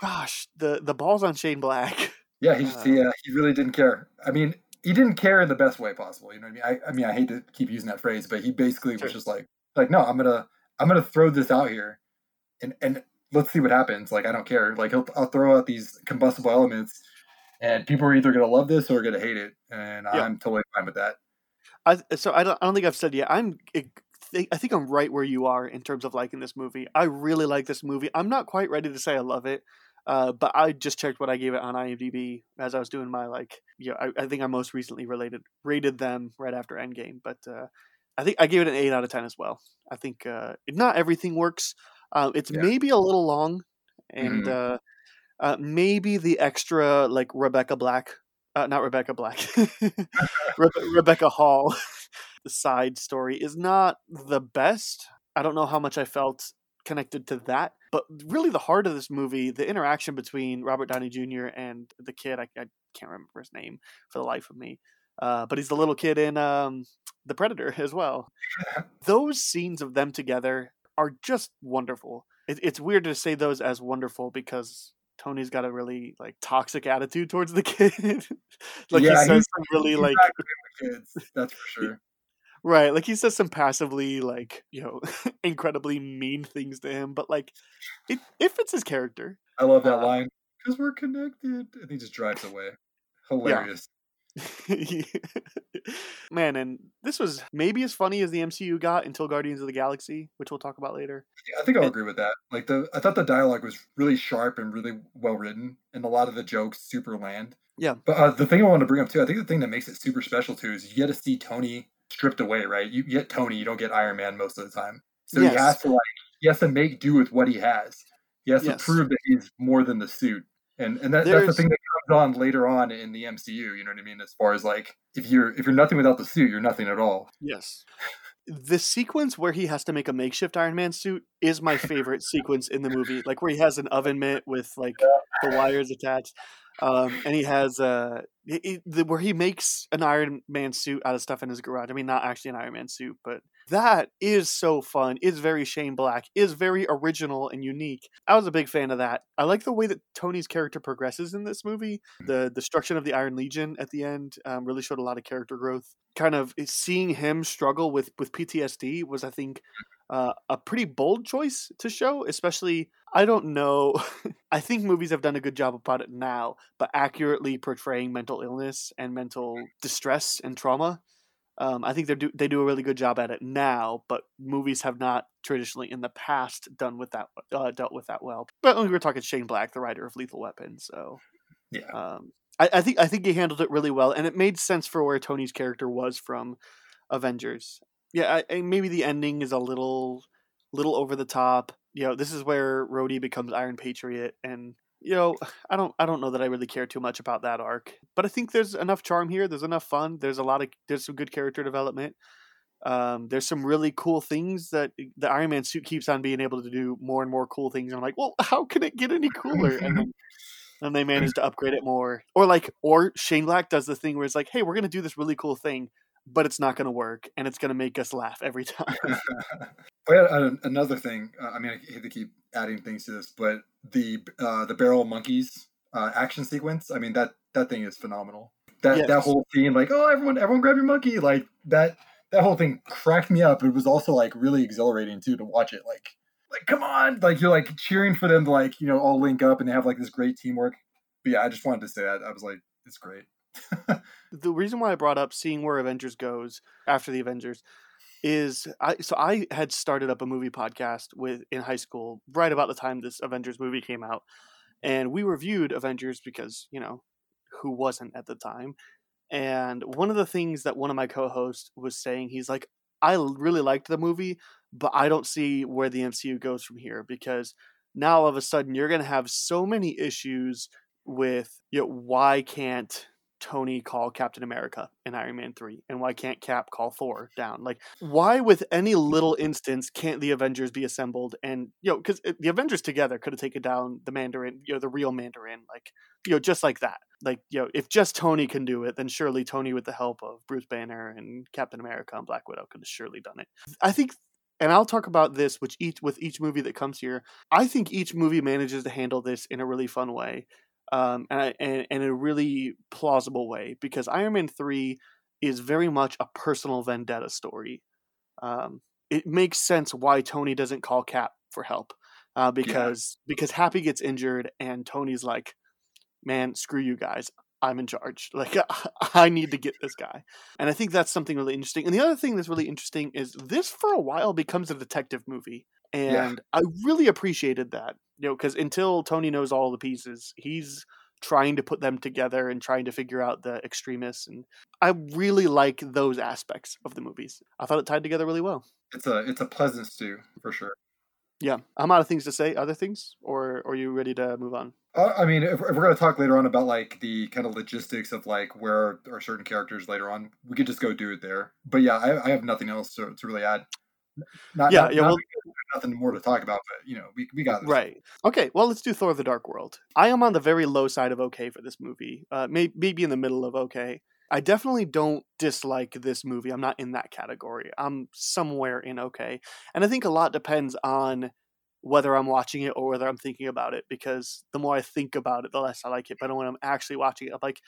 Gosh, the the balls on Shane Black. Yeah, he just, uh, he, uh, he really didn't care. I mean, he didn't care in the best way possible. You know what I mean? I, I mean, I hate to keep using that phrase, but he basically sure. was just like, like, no, I'm gonna I'm gonna throw this out here, and and let's see what happens. Like, I don't care. Like, he'll I'll throw out these combustible elements, and people are either gonna love this or gonna hate it, and yeah. I'm totally fine with that. I, so I don't I don't think I've said yet. I'm think I think I'm right where you are in terms of liking this movie. I really like this movie. I'm not quite ready to say I love it, uh, but I just checked what I gave it on IMDb as I was doing my like. Yeah, you know, I, I, think I most recently related rated them right after Endgame, but uh, I think I gave it an eight out of ten as well. I think uh, not everything works. Uh, it's yeah. maybe a little long, and mm. maybe the extra like Rebecca Black uh, not Rebecca Black, Rebe- Rebecca Hall. the side story is not the best. I don't know how much I felt connected to that, but really the heart of this movie, the interaction between Robert Downey Jr. and the kid, I, I can't remember his name for the life of me. Uh, but he's the little kid in um, The Predator as well. those scenes of them together are just wonderful. It, it's weird to say those as wonderful because Tony's got a really like toxic attitude towards the kid. like yeah, he says some really like that's for sure. Right, like he says some passively like, you know, incredibly mean things to him, but like it it fits his character. I love that uh, line. Because we're connected. And he just drives away. hilarious. Man, and this was maybe as funny as the MCU got until Guardians of the Galaxy, which we'll talk about later. Yeah, I think I'll agree with that. Like the, I thought the dialogue was really sharp and really well written, and a lot of the jokes super land. Yeah. But uh, the thing I want to bring up too, I think the thing that makes it super special too is you get to see Tony stripped away, right? You get Tony, you don't get Iron Man most of the time, so yes. he has to like he has to make do with what he has. He has yes. to prove that he's more than the suit and and that, that's the thing that comes on later on in the MCU. You know what I mean? As far as like if you're if you're nothing without the suit, you're nothing at all. Yes. The sequence where he has to make a makeshift Iron Man suit is my favorite sequence in the movie. Like where he has an oven mitt with like the wires attached, um, and he has uh, he, the, where he makes an Iron Man suit out of stuff in his garage. I mean, not actually an Iron Man suit, but that is so fun. Is very Shane Black. Is very original and unique. I was a big fan of that. I like the way that Tony's character progresses in this movie. The destruction of the Iron Legion at the end um, really showed a lot of character growth. Kind of eh, seeing him struggle with with PTSD was, I think, uh, a pretty bold choice to show. Especially, I don't know. I think movies have done a good job about it now, but accurately portraying mental illness and mental distress and trauma um, I think they do they do a really good job at it now, but movies have not traditionally in the past done with that uh, dealt with that well. But we were talking Shane Black, the writer of Lethal Weapon, so yeah. Um, I, I think I think he handled it really well, and it made sense for where Tony's character was from Avengers. Yeah, I, maybe the ending is a little little over the top. You know, this is where Rhodey becomes Iron Patriot, and you know, I don't I don't know that I really care too much about that arc, but I think there's enough charm here. There's enough fun. There's a lot of there's some good character development. Um, there's some really cool things that the Iron Man suit keeps on being able to do more and more cool things. And I'm like, well, how can it get any cooler? And then and they manage to upgrade it more. Or like, or Shane Black does the thing where it's like, hey, we're gonna do this really cool thing, but it's not gonna work, and it's gonna make us laugh every time. yeah, another thing. Uh, I mean, I hate to keep adding things to this, but the uh, the barrel monkeys uh, action sequence. I mean that that thing is phenomenal. That yes. that whole scene, like oh everyone everyone grab your monkey, like that that whole thing cracked me up. It was also like really exhilarating too to watch it. Like like come on, like you're like cheering for them to like you know all link up and they have like this great teamwork. But yeah, I just wanted to say that I was like it's great. the reason why I brought up seeing where Avengers goes after the Avengers is I so I had started up a movie podcast with in high school right about the time this Avengers movie came out and we reviewed Avengers because, you know, who wasn't at the time. And one of the things that one of my co-hosts was saying, he's like, I really liked the movie, but I don't see where the MCU goes from here because now all of a sudden you're going to have so many issues with you know, why can't Tony call Captain America in Iron Man 3? And why can't Cap call Thor down? Like, why, with any little instance, can't the Avengers be assembled? And, you know, because eh, the Avengers together could have taken down the Mandarin, you know, the real Mandarin, like, you know, just like that. Like, you know, if just Tony can do it, then surely Tony, with the help of Bruce Banner and Captain America and Black Widow, could have surely done it. I think and I'll talk about this which each with each movie that comes here. I think each movie manages to handle this in a really fun way um, and, and, and in a really plausible way because Iron Man 3 is very much a personal vendetta story. Um, it makes sense why Tony doesn't call Cap for help uh, because yeah. because Happy gets injured and Tony's like, man, screw you guys. I'm in charge. Like I need to get this guy. And I think that's something really interesting. And the other thing that's really interesting is this for a while becomes a detective movie. And yeah. I really appreciated that you know, because until Tony knows all the pieces, he's trying to put them together and trying to figure out the extremists. And I really like those aspects of the movies. I thought it tied together really well. It's a it's a pleasant stew for sure. Yeah, I'm out of things to say. Other things, or, or are you ready to move on? Uh, I mean, if, if we're going to talk later on about like the kind of logistics of like where are certain characters later on, we could just go do it there. But yeah, I, I have nothing else to, to really add. Not, yeah, not, yeah. Not, well, nothing more to talk about, but you know, we, we got this. Right. Okay. Well, let's do Thor: The Dark World. I am on the very low side of okay for this movie. Uh, may, maybe in the middle of okay. I definitely don't dislike this movie. I'm not in that category. I'm somewhere in okay, and I think a lot depends on whether I'm watching it or whether I'm thinking about it. Because the more I think about it, the less I like it. But when I'm actually watching it, I'm like,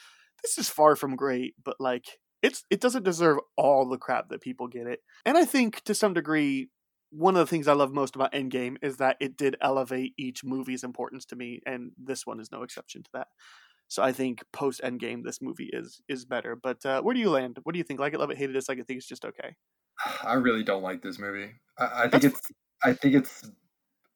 this is far from great, but like it's it doesn't deserve all the crap that people get it. And I think to some degree, one of the things I love most about Endgame is that it did elevate each movie's importance to me, and this one is no exception to that. So I think post Endgame, this movie is is better. But uh, where do you land? What do you think? Like it, love it, hated it, like it, think it's just okay. I really don't like this movie. I, I think it's I think it's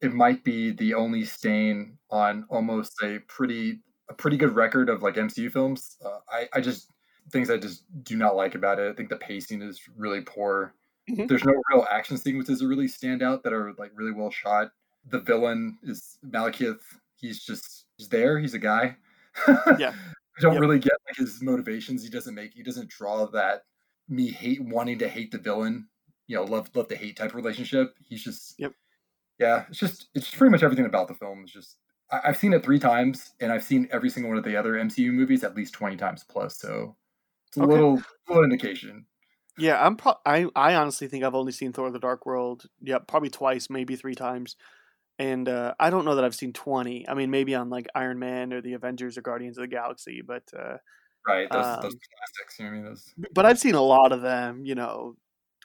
it might be the only stain on almost a pretty a pretty good record of like MCU films. Uh, I I just things I just do not like about it. I think the pacing is really poor. Mm-hmm. There's no real action sequences that really stand out that are like really well shot. The villain is Malekith. He's just he's there. He's a guy. yeah. I don't yep. really get like his motivations. He doesn't make he doesn't draw that me hate wanting to hate the villain, you know, love love to hate type relationship. He's just Yep. Yeah, it's just it's pretty much everything about the film is just I, have seen it three times and I've seen every single one of the other MCU movies at least twenty times plus. So it's a okay. little little indication. Yeah, I'm. Pro- I I honestly think I've only seen Thor: The Dark World. Yeah, probably twice, maybe three times, and uh, I don't know that I've seen twenty. I mean, maybe on like Iron Man or the Avengers or Guardians of the Galaxy, but uh, right, those, um, those classics. You know I mean, those... But I've seen a lot of them. You know,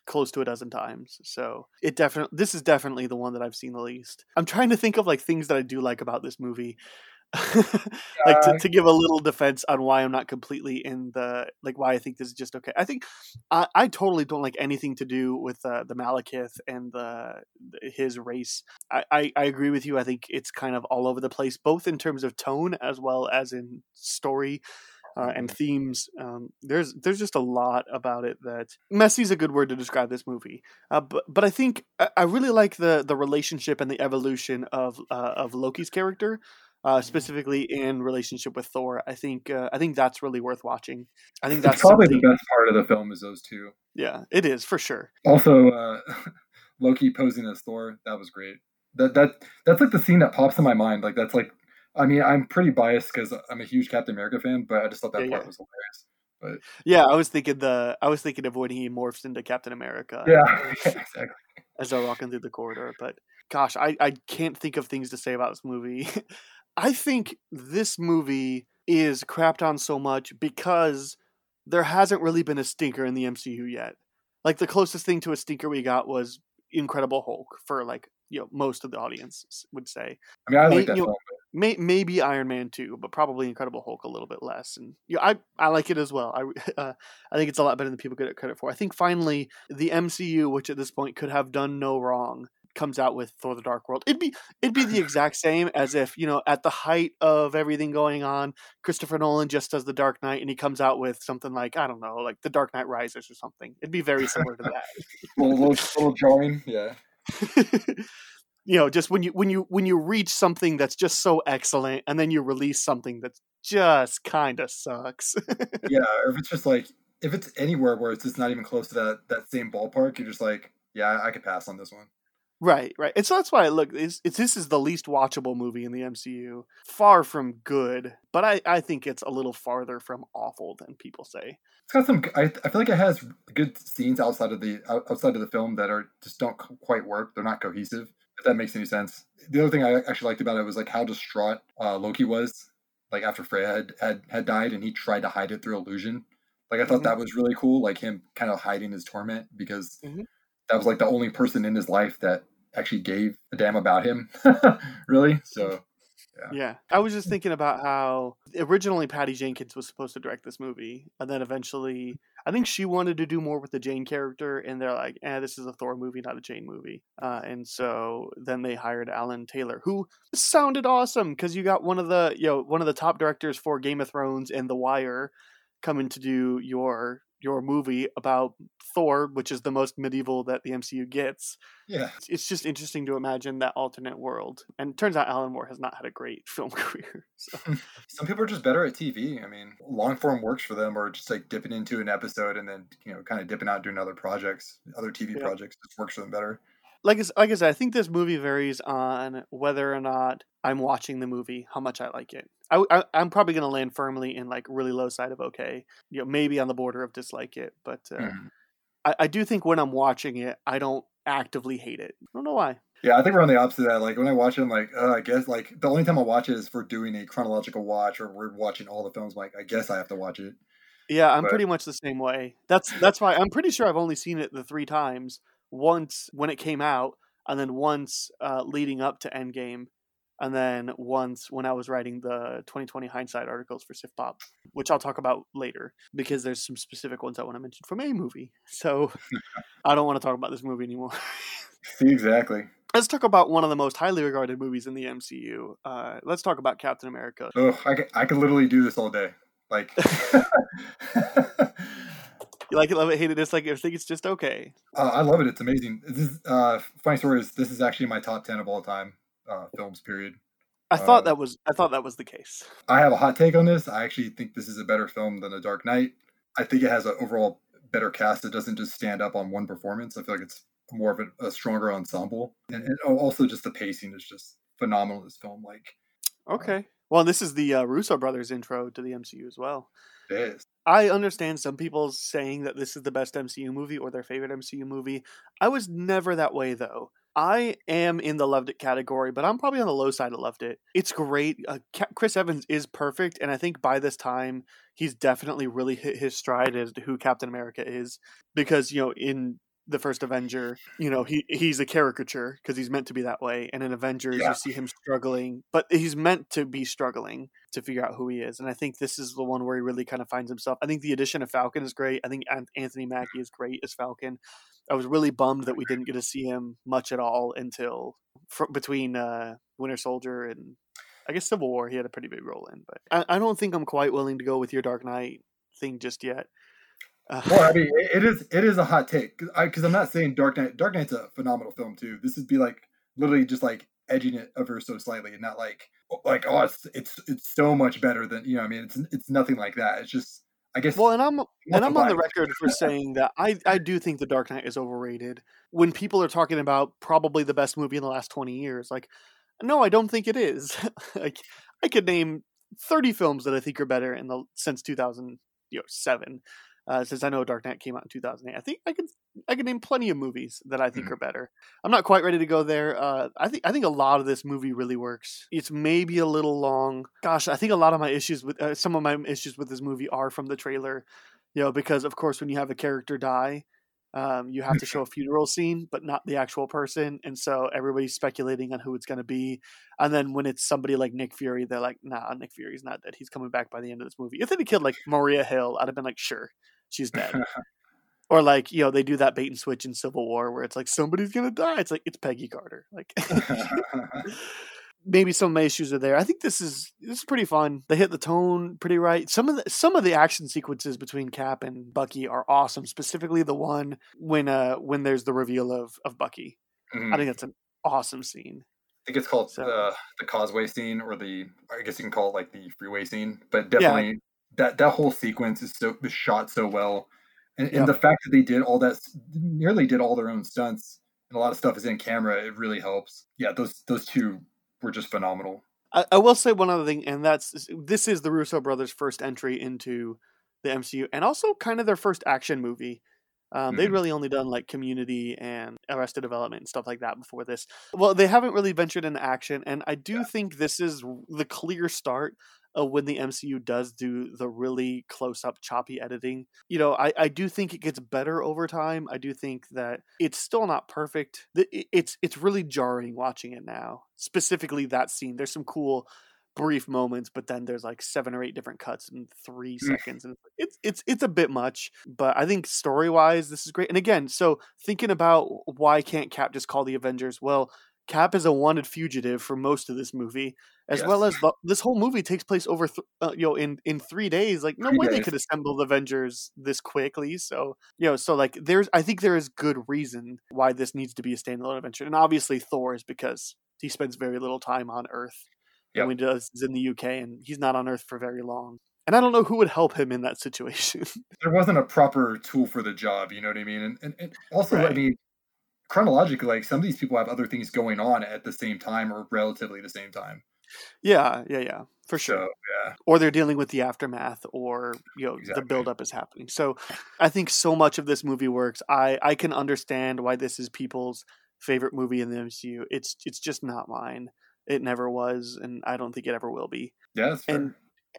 close to a dozen times. So it definitely this is definitely the one that I've seen the least. I'm trying to think of like things that I do like about this movie. like to, to, give a little defense on why I'm not completely in the like why I think this is just okay. I think I, I totally don't like anything to do with uh, the Malekith and the his race. I, I, I agree with you. I think it's kind of all over the place, both in terms of tone as well as in story. Uh, and mm-hmm. themes. Um, there's there's just a lot about it that messy is a good word to describe this movie. Uh, but but I think I, I, really like the the relationship and the evolution of uh, of Loki's character uh, specifically in relationship with Thor. I think uh, I think that's really worth watching. I think that's it's probably something... the best part of the film is those two. Yeah, it is for sure. Also, uh, Loki posing as Thor that was great. That that that's like the scene that pops in my mind. Like that's like, I mean, I'm pretty biased because I'm a huge Captain America fan, but I just thought that yeah, part yeah. was hilarious. But yeah, I was thinking the I was thinking of when he morphs into Captain America. Yeah, yeah exactly. As they're walking through the corridor, but gosh, I, I can't think of things to say about this movie. I think this movie is crapped on so much because there hasn't really been a stinker in the MCU yet. Like the closest thing to a stinker we got was Incredible Hulk for like you know most of the audience would say. I mean, I like that you know, may, maybe Iron Man too, but probably Incredible Hulk a little bit less. And yeah, I I like it as well. I uh, I think it's a lot better than people get it credit for. I think finally the MCU, which at this point could have done no wrong, comes out with Thor: The Dark World. It'd be it'd be the exact same as if you know at the height of everything going on, Christopher Nolan just does The Dark Knight, and he comes out with something like I don't know, like The Dark Knight Rises or something. It'd be very similar to that. little, little, little drawing, yeah. you know, just when you when you when you reach something that's just so excellent, and then you release something that just kind of sucks. yeah, or if it's just like if it's anywhere where it's just not even close to that that same ballpark, you're just like, yeah, I could pass on this one. Right, right. And so that's why I look. It's, it's, this is the least watchable movie in the MCU. Far from good, but I, I think it's a little farther from awful than people say. It's got some. I, I feel like it has good scenes outside of the outside of the film that are just don't quite work. They're not cohesive. If that makes any sense. The other thing I actually liked about it was like how distraught uh, Loki was, like after Freya had, had had died, and he tried to hide it through illusion. Like I thought mm-hmm. that was really cool. Like him kind of hiding his torment because. Mm-hmm that was like the only person in his life that actually gave a damn about him, really. So, yeah. yeah. I was just thinking about how originally Patty Jenkins was supposed to direct this movie, and then eventually, I think she wanted to do more with the Jane character, and they're like, "Eh, this is a Thor movie, not a Jane movie." Uh, and so then they hired Alan Taylor, who sounded awesome because you got one of the you know one of the top directors for Game of Thrones and The Wire coming to do your your movie about Thor, which is the most medieval that the MCU gets. Yeah. It's just interesting to imagine that alternate world. And it turns out Alan Moore has not had a great film career. So. Some people are just better at TV. I mean, long form works for them, or just like dipping into an episode and then, you know, kind of dipping out doing other projects, other TV yeah. projects just works for them better like I, like I said, I think this movie varies on whether or not I'm watching the movie, how much I like it. I, am probably going to land firmly in like really low side of okay, you know, maybe on the border of dislike it, but uh, mm. I, I do think when I'm watching it, I don't actively hate it. I don't know why. Yeah, I think we're on the opposite of that. Like when I watch it, I'm like, uh, I guess like the only time I watch it is for doing a chronological watch or we're watching all the films. I'm like, I guess I have to watch it. Yeah, I'm but... pretty much the same way. That's that's why I'm pretty sure I've only seen it the three times. Once when it came out, and then once uh, leading up to Endgame, and then once when I was writing the 2020 hindsight articles for Sif Pop, which I'll talk about later because there's some specific ones I want to mention from a movie. So I don't want to talk about this movie anymore. Exactly. Let's talk about one of the most highly regarded movies in the MCU. Uh, let's talk about Captain America. Oh, I could, I could literally do this all day. Like, you like it, love it, hate it, dislike it. I think it's just okay. Uh, I love it. It's amazing. This is, uh, funny story is this is actually my top ten of all time uh, films. Period. I thought that was I thought that was the case. I have a hot take on this. I actually think this is a better film than The Dark Knight. I think it has an overall better cast. It doesn't just stand up on one performance. I feel like it's more of a, a stronger ensemble, and, and, also just the pacing is just phenomenal. This film, like, okay, well, this is the uh, Russo brothers intro to the MCU as well. It is. I understand some people saying that this is the best MCU movie or their favorite MCU movie. I was never that way though. I am in the loved it category, but I'm probably on the low side of loved it. It's great. Uh, Chris Evans is perfect, and I think by this time he's definitely really hit his stride as to who Captain America is. Because you know, in the first Avenger, you know, he he's a caricature because he's meant to be that way. And in Avengers, yeah. you see him struggling, but he's meant to be struggling to figure out who he is. And I think this is the one where he really kind of finds himself. I think the addition of Falcon is great. I think Anthony Mackie is great as Falcon. I was really bummed that we didn't get to see him much at all until fr- between uh, Winter Soldier and I guess Civil War. He had a pretty big role in, but I, I don't think I'm quite willing to go with your Dark Knight thing just yet. Well, I mean, it is it is a hot take because I'm not saying Dark Knight. Dark Knight's a phenomenal film too. This would be like literally just like edging it ever so slightly, and not like oh, like oh it's it's it's so much better than you know. I mean, it's it's nothing like that. It's just I guess. Well, and I'm and I'm on the record for saying that I I do think The Dark Knight is overrated. When people are talking about probably the best movie in the last 20 years, like no, I don't think it is. like I could name 30 films that I think are better in the since 2007 uh, since I know Dark Knight came out in 2008. I think I could I could name plenty of movies that I think mm-hmm. are better. I'm not quite ready to go there. Uh, I think I think a lot of this movie really works. It's maybe a little long. Gosh, I think a lot of my issues with uh, some of my issues with this movie are from the trailer. You know, because of course when you have a character die, um, you have to show a funeral scene, but not the actual person, and so everybody's speculating on who it's going to be. And then when it's somebody like Nick Fury, they're like, "Nah, Nick Fury's not dead. He's coming back by the end of this movie." If they'd have killed like Maria Hill, I'd have been like, "Sure, she's dead." or like you know they do that bait and switch in Civil War where it's like somebody's gonna die. It's like it's Peggy Carter. Like maybe some of my issues are there. I think this is this is pretty fun. They hit the tone pretty right. Some of the some of the action sequences between Cap and Bucky are awesome. Specifically, the one when uh when there's the reveal of of Bucky. Mm-hmm. I think that's an awesome scene. I think it's called so, uh, the causeway scene, or the I guess you can call it like the freeway scene. But definitely yeah. That that whole sequence is so is shot so well, and, yep. and the fact that they did all that, nearly did all their own stunts, and a lot of stuff is in camera. It really helps. Yeah, those those two were just phenomenal. I, I will say one other thing, and that's this is the Russo brothers' first entry into the MCU, and also kind of their first action movie. Um, mm-hmm. They'd really only done like Community and Arrested Development and stuff like that before this. Well, they haven't really ventured into action, and I do yeah. think this is the clear start uh, when the MCU does do the really close up choppy editing. You know, I, I do think it gets better over time. I do think that it's still not perfect. It's it's really jarring watching it now. Specifically that scene. There's some cool brief moments, but then there's like seven or eight different cuts in three mm. seconds, and it's it's it's a bit much. But I think story wise, this is great. And again, so thinking about why can't Cap just call the Avengers? Well, Cap is a wanted fugitive for most of this movie, as yes. well as the, this whole movie takes place over th- uh, you know in in three days. Like no three way days. they could assemble the Avengers this quickly. So you know, so like there's I think there is good reason why this needs to be a standalone adventure, and obviously Thor is because he spends very little time on Earth. Yep. When he does is in the UK, and he's not on Earth for very long. And I don't know who would help him in that situation. there wasn't a proper tool for the job, you know what I mean? And, and, and also, right. I mean, chronologically, like some of these people have other things going on at the same time or relatively the same time. Yeah, yeah, yeah, for sure. So, yeah. Or they're dealing with the aftermath, or you know, exactly. the buildup is happening. So, I think so much of this movie works. I I can understand why this is people's favorite movie in the MCU. It's it's just not mine. It never was, and I don't think it ever will be. Yeah, and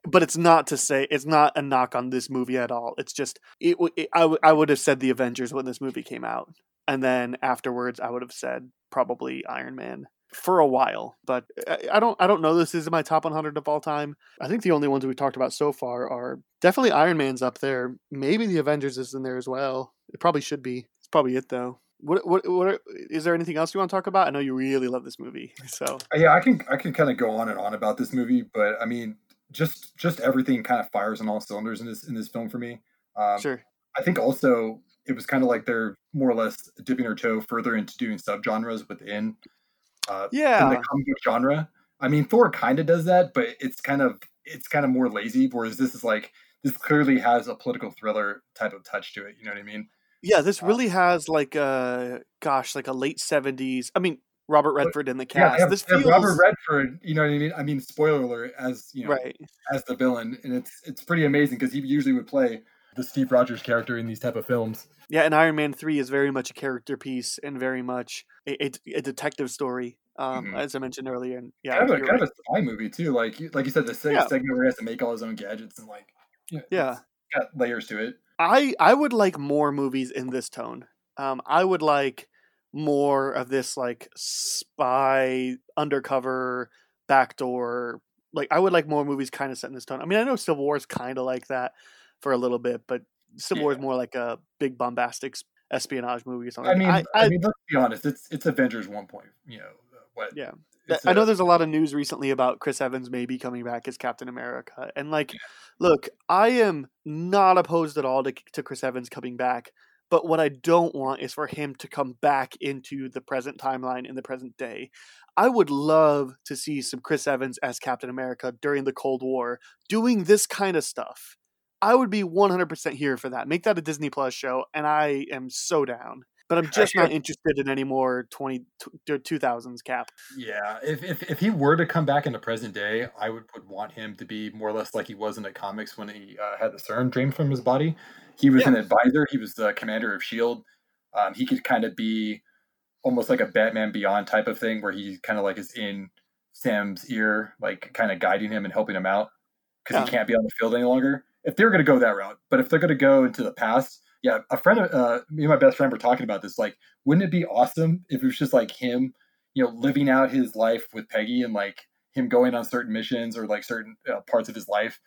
but it's not to say it's not a knock on this movie at all. It's just it. it I, w- I would have said the Avengers when this movie came out and then afterwards I would have said probably Iron Man. for a while. But I, don't I don't know this is my top 100 of all time. I think the only ones we've talked about so far are definitely Iron Man's up there. Maybe the Avengers is in there as well. It probably should be. It's probably it though. What what what is there anything else you want to talk about? I know you really love this movie, so yeah, I can I can kind of go on and on about this movie, but I mean, just just everything kind of fires on all cylinders in this in this film for me. Um, sure. I think also it was kind of like they're more or less dipping their toe further into doing subgenres within uh, yeah the comic book genre. I mean, Thor kind of does that, but it's kind of it's kind of more lazy. Whereas this is like this clearly has a political thriller type of touch to it. You know what I mean? Yeah, this uh, really has like a gosh, like a late seventies. I mean, Robert Redford in the cast. Yeah, have, this feels Robert Redford. You know what I mean? I mean, spoiler alert, as you know, right. as the villain, and it's it's pretty amazing because he usually would play the Steve Rogers character in these type of films. Yeah, and Iron Man three is very much a character piece and very much a, a, a detective story, um, mm-hmm. as I mentioned earlier. And yeah, kind of, a, kind right. of a spy movie too. Like like you said, the yeah. segment where he has to make all his own gadgets and like know, yeah, got layers to it. I I would like more movies in this tone. Um, I would like more of this like spy undercover backdoor. Like I would like more movies kind of set in this tone. I mean, I know Civil War is kind of like that for a little bit, but Civil yeah. War is more like a big bombastic espionage movie or something. I mean, I, I, I mean, let's be honest. It's it's Avengers one point. You know what? Yeah. I know there's a lot of news recently about Chris Evans maybe coming back as Captain America. And like, yeah. look, I am not opposed at all to, to Chris Evans coming back. But what I don't want is for him to come back into the present timeline in the present day. I would love to see some Chris Evans as Captain America during the Cold War doing this kind of stuff. I would be 100% here for that. Make that a Disney Plus show, and I am so down. But I'm just not interested in any more 20, 2000s cap. Yeah, if, if, if he were to come back in the present day, I would, would want him to be more or less like he was in the comics when he uh, had the serum drained from his body. He was yeah. an advisor. He was the commander of Shield. Um, he could kind of be almost like a Batman Beyond type of thing, where he kind of like is in Sam's ear, like kind of guiding him and helping him out because yeah. he can't be on the field any longer. If they're going to go that route, but if they're going to go into the past, yeah, a friend, of, uh, me and my best friend were talking about this. Like, wouldn't it be awesome if it was just like him, you know, living out his life with Peggy and like him going on certain missions or like certain uh, parts of his life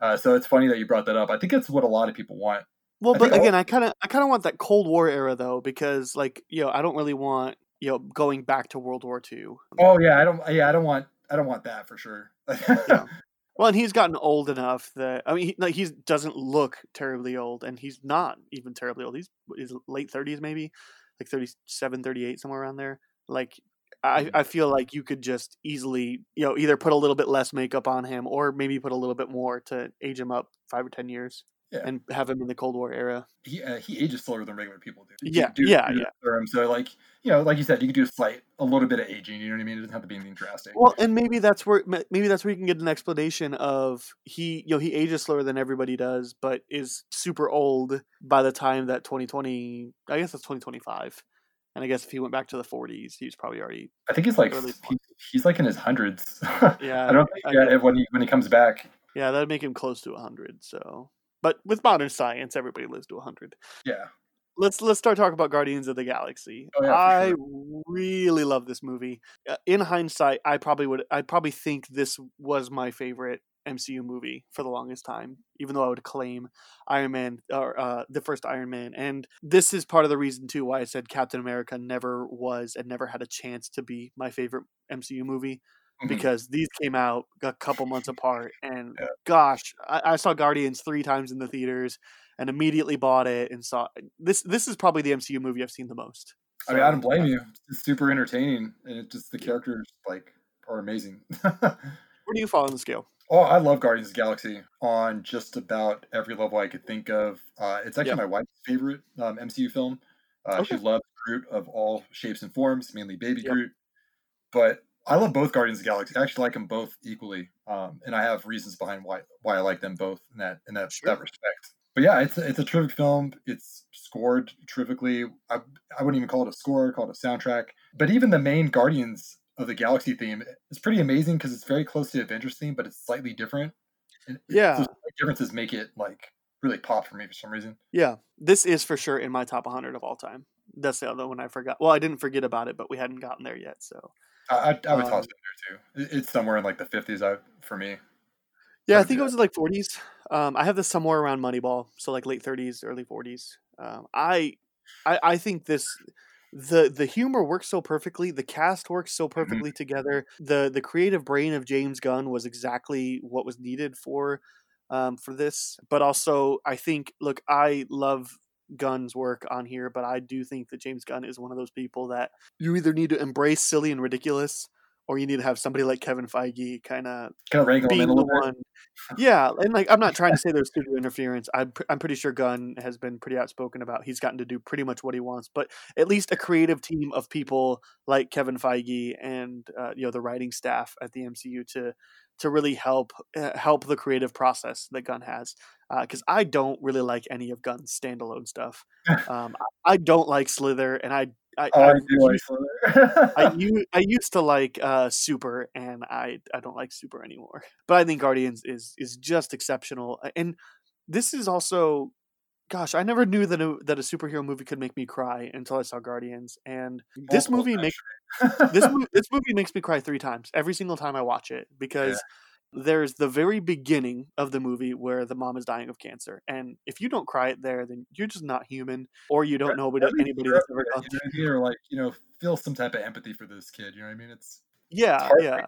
uh, so it's funny that you brought that up. I think it's what a lot of people want. Well, I but again. I kind of I kind of want that Cold War era though, because like you know, I don't really want you know going back to World War II. Oh yeah, I don't. Yeah, I don't want. I don't want that for sure. yeah. Well, and he's gotten old enough that I mean, he like he doesn't look terribly old, and he's not even terribly old. He's his late thirties, maybe like 37, 38, somewhere around there. Like I, mm-hmm. I feel like you could just easily, you know, either put a little bit less makeup on him or maybe put a little bit more to age him up five or ten years. Yeah. and have him in the Cold War era. He uh, he ages slower than regular people do. yeah, do, yeah, do yeah. So like you know, like you said, you can do a slight, a little bit of aging. You know what I mean? It doesn't have to be anything drastic. Well, and maybe that's where maybe that's where you can get an explanation of he you know he ages slower than everybody does, but is super old by the time that 2020. I guess that's 2025. And I guess if he went back to the 40s, he was probably already. I think he's like he, he's like in his hundreds. yeah, I don't think I, yeah, when he when he comes back. Yeah, that'd make him close to 100. So, but with modern science, everybody lives to 100. Yeah. Let's let's start talking about Guardians of the Galaxy. Oh, yeah, I sure. really love this movie. Uh, in hindsight, I probably would I probably think this was my favorite MCU movie for the longest time, even though I would claim Iron Man or uh, the first Iron Man. And this is part of the reason too why I said Captain America never was and never had a chance to be my favorite MCU movie. Mm-hmm. Because these came out a couple months apart, and yeah. gosh, I, I saw Guardians three times in the theaters, and immediately bought it and saw this. This is probably the MCU movie I've seen the most. So, I mean, I don't blame you. It's super entertaining, and it just the characters like are amazing. Where do you fall on the scale? Oh, I love Guardians of the Galaxy on just about every level I could think of. Uh, it's actually my wife's favorite um, MCU film. Uh, okay. She loves Groot of all shapes and forms, mainly Baby yep. Groot. But I love both Guardians of the Galaxy. I actually like them both equally, um, and I have reasons behind why why I like them both in that in that, sure. that respect. But yeah, it's a, it's a terrific film. It's scored terrifically. I, I wouldn't even call it a score, call it a soundtrack. But even the main Guardians of the Galaxy theme is pretty amazing because it's very close to Avengers theme, but it's slightly different. And yeah, differences make it like really pop for me for some reason. Yeah, this is for sure in my top 100 of all time. That's the other one I forgot. Well, I didn't forget about it, but we hadn't gotten there yet. So I, I, I would Um, toss it there too. It's somewhere in like the fifties I, for me. Yeah, I think it was like 40s. Um, I have this somewhere around Moneyball, so like late 30s, early 40s. Um, I, I, I think this, the the humor works so perfectly. The cast works so perfectly together. the The creative brain of James Gunn was exactly what was needed for, um, for this. But also, I think, look, I love Gunn's work on here, but I do think that James Gunn is one of those people that you either need to embrace silly and ridiculous, or you need to have somebody like Kevin Feige kind of Kind of wrangle being in a the little bit. one. Yeah, and like I'm not trying to say there's studio interference. I'm pr- I'm pretty sure Gunn has been pretty outspoken about he's gotten to do pretty much what he wants, but at least a creative team of people like Kevin Feige and uh, you know the writing staff at the MCU to to really help uh, help the creative process that Gunn has. Because I don't really like any of Gunn's standalone stuff. Um, I, I don't like Slither, and I I, Oh, I like used- Slither. I, u- I used to like uh, Super, and I I don't like Super anymore. But I think Guardians is is just exceptional, Uh, and this is also, gosh, I never knew that a, that a superhero movie could make me cry until I saw Guardians, and this movie makes this movie this movie makes me cry three times every single time I watch it because. There's the very beginning of the movie where the mom is dying of cancer, and if you don't cry it there, then you're just not human, or you don't know anybody, anybody that's ever for gone you know what I mean? Or like you know, feel some type of empathy for this kid. You know what I mean? It's Yeah, heartbreaking. yeah.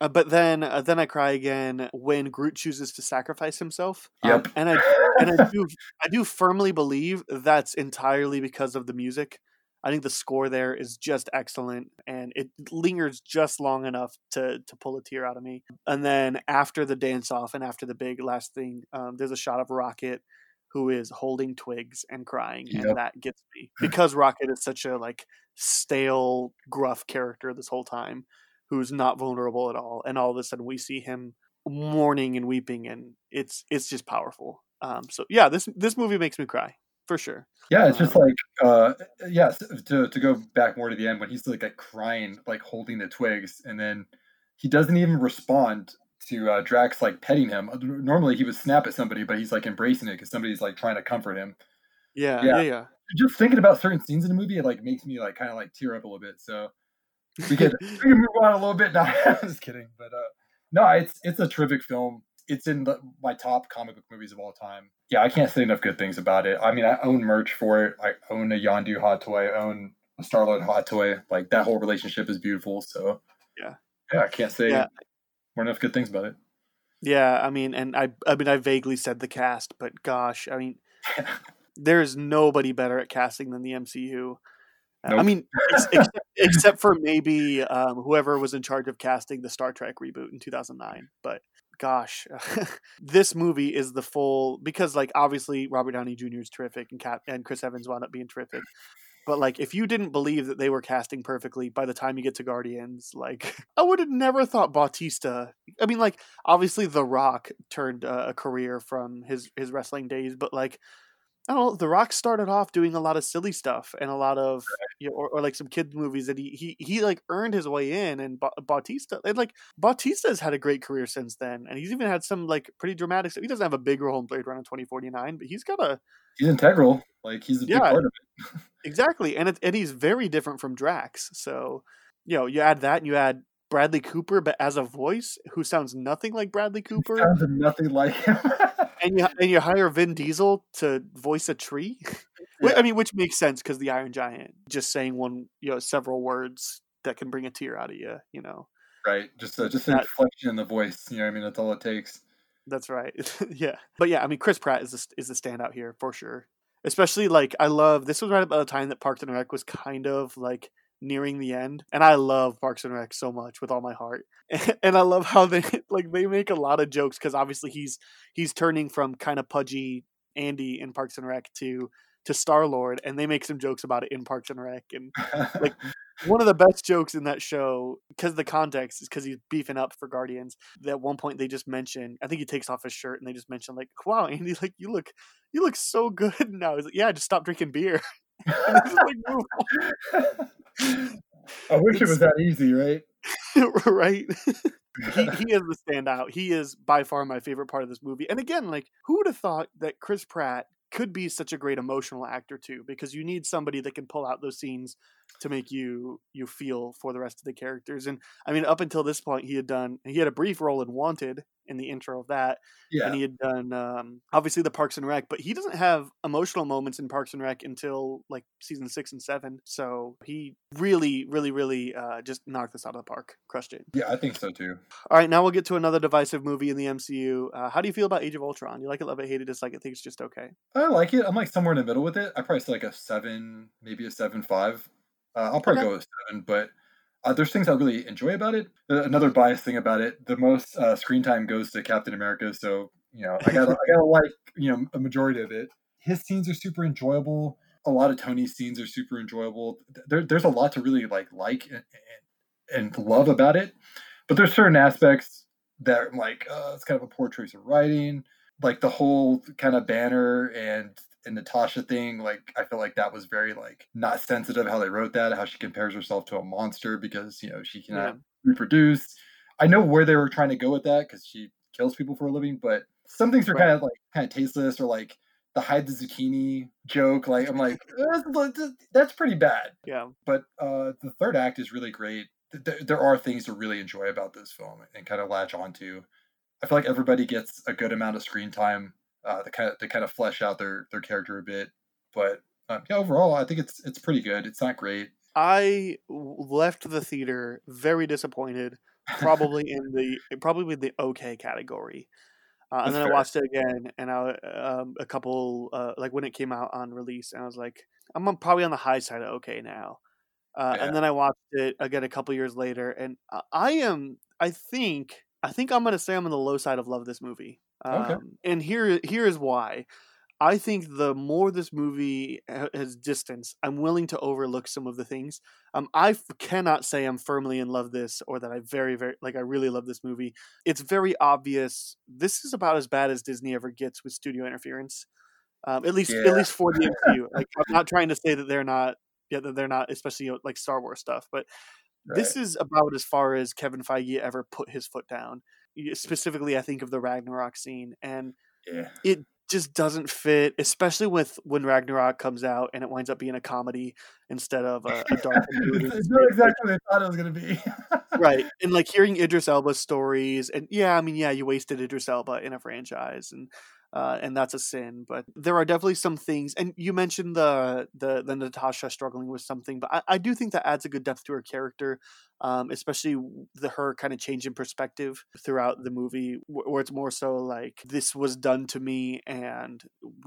Uh, but then, uh, then I cry again when Groot chooses to sacrifice himself. Um, Yep. and I and I do I do firmly believe that's entirely because of the music. I think the score there is just excellent, and it lingers just long enough to to pull a tear out of me. And then after the dance off and after the big last thing, um, there's a shot of Rocket who is holding twigs and crying, Yep. and that gets me because Rocket is such a like stale, gruff character this whole time who's not vulnerable at all, and all of a sudden we see him mourning and weeping, and it's it's just powerful. Um, so yeah, this this movie makes me cry for sure. Yeah, it's just Um, like uh yes, to to go back more to the end when he's like, like crying, like holding the twigs, and then he doesn't even respond to uh, Drax like petting him. Normally he would snap at somebody, but he's like embracing it because somebody's like trying to comfort him. Yeah, Yeah. yeah, yeah. Just thinking about certain scenes in the movie, it like makes me like kind of like tear up a little bit. So we can we can move on a little bit now. I'm just kidding, but uh no, it's it's a terrific film. It's in the, my top comic book movies of all time. Yeah, I can't say enough good things about it. I mean, I own merch for it. I own a Yondu hot toy. I own a Star Lord hot toy. Like that whole relationship is beautiful. So Yeah. yeah, I can't say Yeah. more enough good things about it. Yeah, I mean, and I, I mean, I vaguely said the cast, but gosh, I mean, there's nobody better at casting than the MCU. Uh, I mean, ex- except, except for maybe um, whoever was in charge of casting the Star Trek reboot in 2009. But gosh, this movie is the full because, like, obviously Robert Downey Jr. is terrific, and Cap and Chris Evans wound up being terrific. But like, if you didn't believe that they were casting perfectly by the time you get to Guardians, like, I would have never thought Bautista. I mean, like, obviously The Rock turned uh, a career from his his wrestling days, but like, I don't know. The Rock started off doing a lot of silly stuff and a lot of, you know, or, or like some kids movies that he he he like earned his way in. And ba- Bautista, and like Bautista's had a great career since then, and he's even had some like pretty dramatic. stuff. He doesn't have a big role in Blade Runner twenty forty nine, but he's got a He's integral. Like he's a big Yeah. part of it. Exactly, and it, and he's very different from Drax. So, you know, you add that, and you add Bradley Cooper, but as a voice who sounds nothing like Bradley Cooper, Sounds nothing like him. and you and you hire Vin Diesel to voice a tree. Wh- I mean, which makes sense because the Iron Giant just saying one, you know, several words that can bring a tear out of you. You know, right. Just uh, just an That- inflection in the voice. You know what I mean? That's all it takes. that's right. yeah, but yeah, I mean, Chris Pratt is the, is the standout here for sure. Especially like I love this was right about the time that Parks and Rec was kind of like nearing the end, and I love Parks and Rec so much with all my heart. And I love how they like they make a lot of jokes because obviously he's he's turning from kind of pudgy Andy in Parks and Rec to to Star Lord, and they make some jokes about it in Parks and Rec. And like one of the best jokes in that show, because the context is because he's beefing up for Guardians. At one point, they just mention, I think he takes off his shirt, and they just mention like, "Wow, Andy, like you look, you look so good now." He's like, "Yeah, just stop drinking beer." And they just, like, move I wish it was that easy, right? right? he he is the standout. He is by far my favorite part of this movie. And again, like who would have thought that Chris Pratt could be such a great emotional actor too because you need somebody that can pull out those scenes to make you you feel for the rest of the characters and i mean up until this point he had done he had a brief role in wanted in the intro of that Yeah. and he had done um, obviously the parks and rec but he doesn't have emotional moments in parks and rec until like season six and seven so he really really really uh, just knocked this out of the park crushed it Yeah, I think so too. all right now we'll get to another divisive movie in the mcu uh, how do you feel about age of ultron you like it love it hate it dislike it think it's just okay I like it. I'm like somewhere in the middle with it. I probably say like a seven, maybe a seven five. Uh, I'll probably Okay. go with seven, but uh, there's things I really enjoy about it. Uh, another biased thing about it: the most uh, screen time goes to Captain America. So you know, I gotta, I gotta like you know a majority of it. His scenes are super enjoyable. A lot of Tony's scenes are super enjoyable. There, there's a lot to really like like and, and, and love about it. But there's certain aspects that like, uh, it's kind of a poor choice of writing like the whole kind of banner and and Natasha thing, like I feel like that was very like not sensitive how they wrote that, how she compares herself to a monster because you know she cannot Yeah. reproduce. I know where they were trying to go with that because she kills people for a living, but some things are Right. kind of like kind of tasteless or like the hide the zucchini joke. Like I'm like that's, that's pretty bad. yeah But uh, the third act is really great. Th- There, there are things to really enjoy about this film and kind of latch onto. I feel like everybody gets a good amount of screen time uh, to kind of to kind of flesh out their their character a bit. But um, yeah, overall, I think it's it's pretty good. It's not great. I left the theater very disappointed, probably in the probably the okay category. Uh, and then I watched it again, and I um, a couple uh, like when it came out on release, and I was like, I'm on- probably on the high side of okay now. Uh, Yeah. And then I watched it again a couple years later, and I- I am I think I think I'm gonna say I'm on the low side of love this movie. Okay. Um, and here here is why. I think the more this movie has distance, I'm willing to overlook some of the things. Um, I f- cannot say I'm firmly in love this or that I very very like I really love this movie. It's very obvious. This is about as bad as Disney ever gets with studio interference. Um, at least Yeah. at least for the MCU. like I'm not trying to say that they're not yeah that they're not especially you know, like Star Wars stuff, but this is about as far as Kevin Feige ever put his foot down. Specifically, I think of the Ragnarok scene, and Yeah. it just doesn't fit, especially with when Ragnarok comes out and it winds up being a comedy instead of a, a dark movie. it's not exactly what I thought it was gonna be. right, and like hearing Idris Elba's stories, and yeah, I mean, yeah, you wasted Idris Elba in a franchise, and uh, and that's a sin. But there are definitely some things, and you mentioned the the the Natasha struggling with something, but I, I do think that adds a good depth to her character, um, especially the her kind of change in perspective throughout the movie, wh- where it's more so like this was done to me, and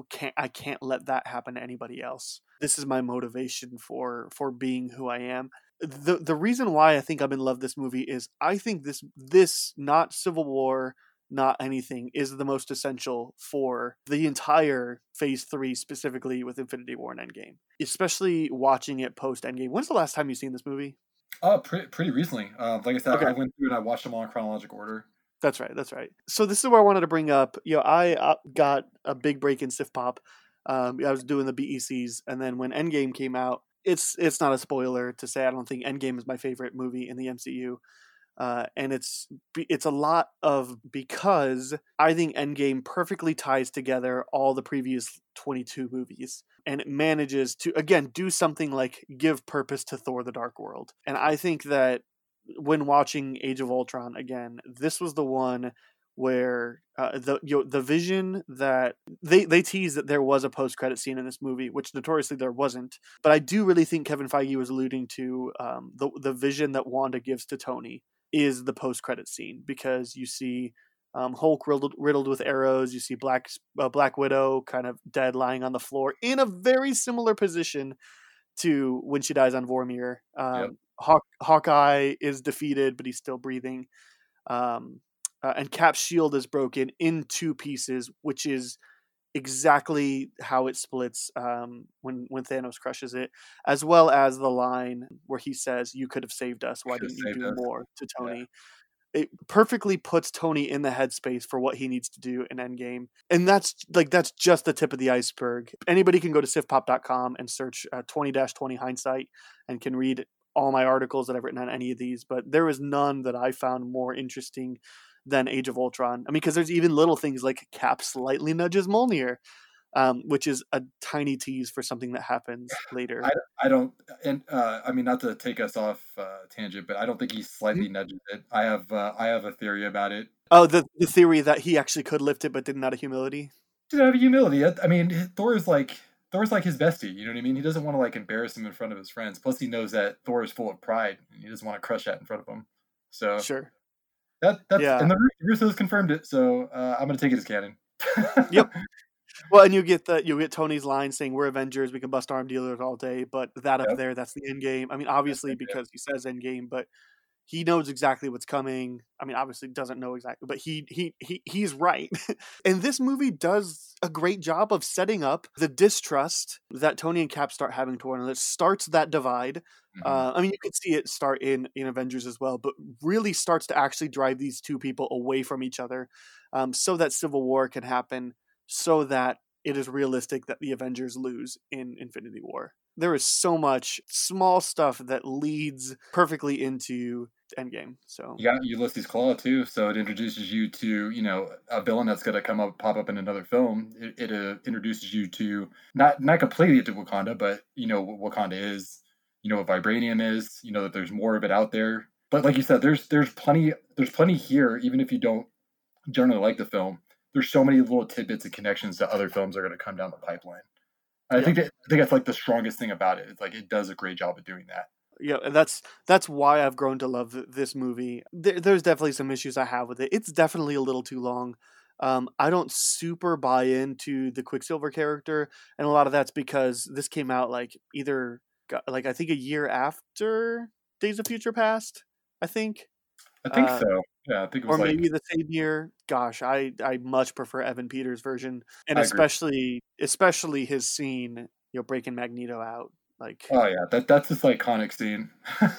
can't I can't let that happen to anybody else. This is my motivation for for being who I am the the reason why I think I'm in love this movie is I think this this not Civil War, not anything is the most essential for the entire Phase Three, specifically with Infinity War and Endgame. Especially watching it post Endgame. When's the last time you've seen this movie? uh, pretty pretty recently. Uh, like I said, Okay. I went through and I watched them all in chronological order. That's right. That's right. So this is where I wanted to bring up. You know, I uh, got a big break in Sif Pop. Um, I was doing the BECs, and then when Endgame came out, it's it's not a spoiler to say I don't think Endgame is my favorite movie in the MCU. Uh, and it's it's a lot of because I think Endgame perfectly ties together all the previous 22 movies and it manages to again do something like give purpose to Thor the Dark World. And I think that when watching Age of Ultron again, this was the one where uh, the you know, the vision that they they tease that there was a post credit scene in this movie, which notoriously there wasn't. But I do really think Kevin Feige was alluding to um, the the vision that Wanda gives to Tony is the post credit scene because you see um, Hulk riddled, riddled with arrows. You see Black uh, Black Widow kind of dead, lying on the floor in a very similar position to when she dies on Vormir. Um, Yep. Hawk, Hawkeye is defeated, but he's still breathing. Um, uh, and Cap's shield is broken in two pieces, which is exactly how it splits um, when when Thanos crushes it, as well as the line where he says, "You could have saved us. Why didn't you do us." more?" To Tony. It perfectly puts Tony in the headspace for what he needs to do in Endgame, and that's like that's just the tip of the iceberg. Anybody can go to sifpop.com and search twenty dash twenty hindsight and can read all my articles that I've written on any of these. But there is none that I found more interesting than Age of Ultron. I mean, because there's even little things like Cap slightly nudges Mjolnir. um, which is a tiny tease for something that happens later. I, I don't, and uh, I mean, not to take us off uh, tangent, but I don't think he slightly Mm-hmm. nudges it. I have, uh, I have a theory about it. oh, the the theory that he actually could lift it, but didn't out of humility. Did have humility. I I mean, Thor's like Thor's like his bestie. You know what I mean? He doesn't want to like embarrass him in front of his friends. Plus, he knows that Thor is full of pride, and he doesn't want to crush that in front of him. So Sure. That that's Yeah. and the Russos confirmed it. So uh, I'm gonna take it as canon. Yep. Well, and you get the you get Tony's line saying we're Avengers, we can bust arm dealers all day, but that up there, that's the end game. I mean, obviously because he says end game, but he knows exactly what's coming. I mean, obviously doesn't know exactly, but he he he he's right. and this movie does a great job of setting up the distrust that Tony and Cap start having to one another. It starts that divide. Mhm. Uh, I mean, you could see it start in in Avengers as well, but really starts to actually drive these two people away from each other, um, so that civil war can happen, so that it is realistic that the Avengers lose in Infinity War. There is so much small stuff that leads perfectly into Endgame. So You got Ulysses Klaue too, so it introduces you to you know a villain that's going to come up pop up in another film. It, it uh, introduces you to not not completely to Wakanda, but you know what Wakanda is. You know what vibranium is. You know that there's more of it out there. But like you said, there's there's plenty there's plenty here. Even if you don't generally like the film, there's so many little tidbits and connections to other films that are going to come down the pipeline. I Yeah. think that I think that's like the strongest thing about it. It's like it does a great job of doing that. yeah, and that's that's why I've grown to love this movie. There, there's definitely some issues I have with it. It's definitely a little too long. Um, I don't super buy into the Quicksilver character, and a lot of that's because this came out like either like I think a year after Days of Future Past. I think, I think Uh, so. Yeah, I think it was or like maybe the same year. Gosh, I I much prefer Evan Peters' version, and I agree. especially especially his scene, you know, breaking Magneto out. Like, Oh yeah, that that's this iconic scene.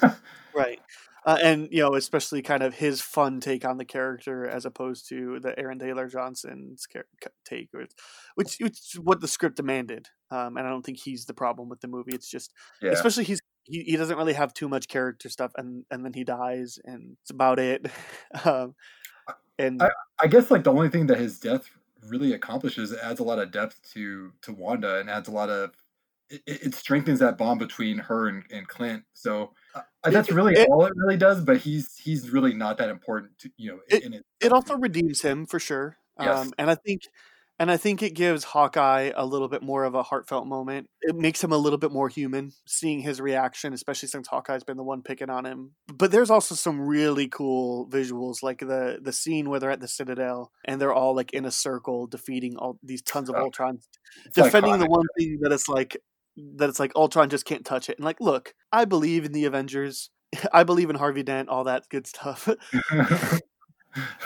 Right. Uh, and you know, especially kind of his fun take on the character as opposed to the Aaron Taylor Johnson's take, which, which what the script demanded. Um, and I don't think he's the problem with the movie. It's just, yeah, especially he's he, he doesn't really have too much character stuff, and and then he dies, and it's about it. um, and I guess like the only thing that his death really accomplishes it adds a lot of depth to to Wanda and adds a lot of it, it strengthens that bond between her and, and Clint. So uh, that's It- really all it really does. But he's he's really not that important to you know in it. it also redeems him for sure. Yes. Um, and I think, and I think it gives Hawkeye a little bit more of a heartfelt moment. It makes him a little bit more human, seeing his reaction, especially since Hawkeye's been the one picking on him. But there's also some really cool visuals, like the the scene where they're at the Citadel and they're all like in a circle defeating all these tons of Oh, Ultrons, defending the one thing that it's like that it's like Ultron just can't touch it. And like, look, I believe in the Avengers. I believe in Harvey Dent, all that good stuff.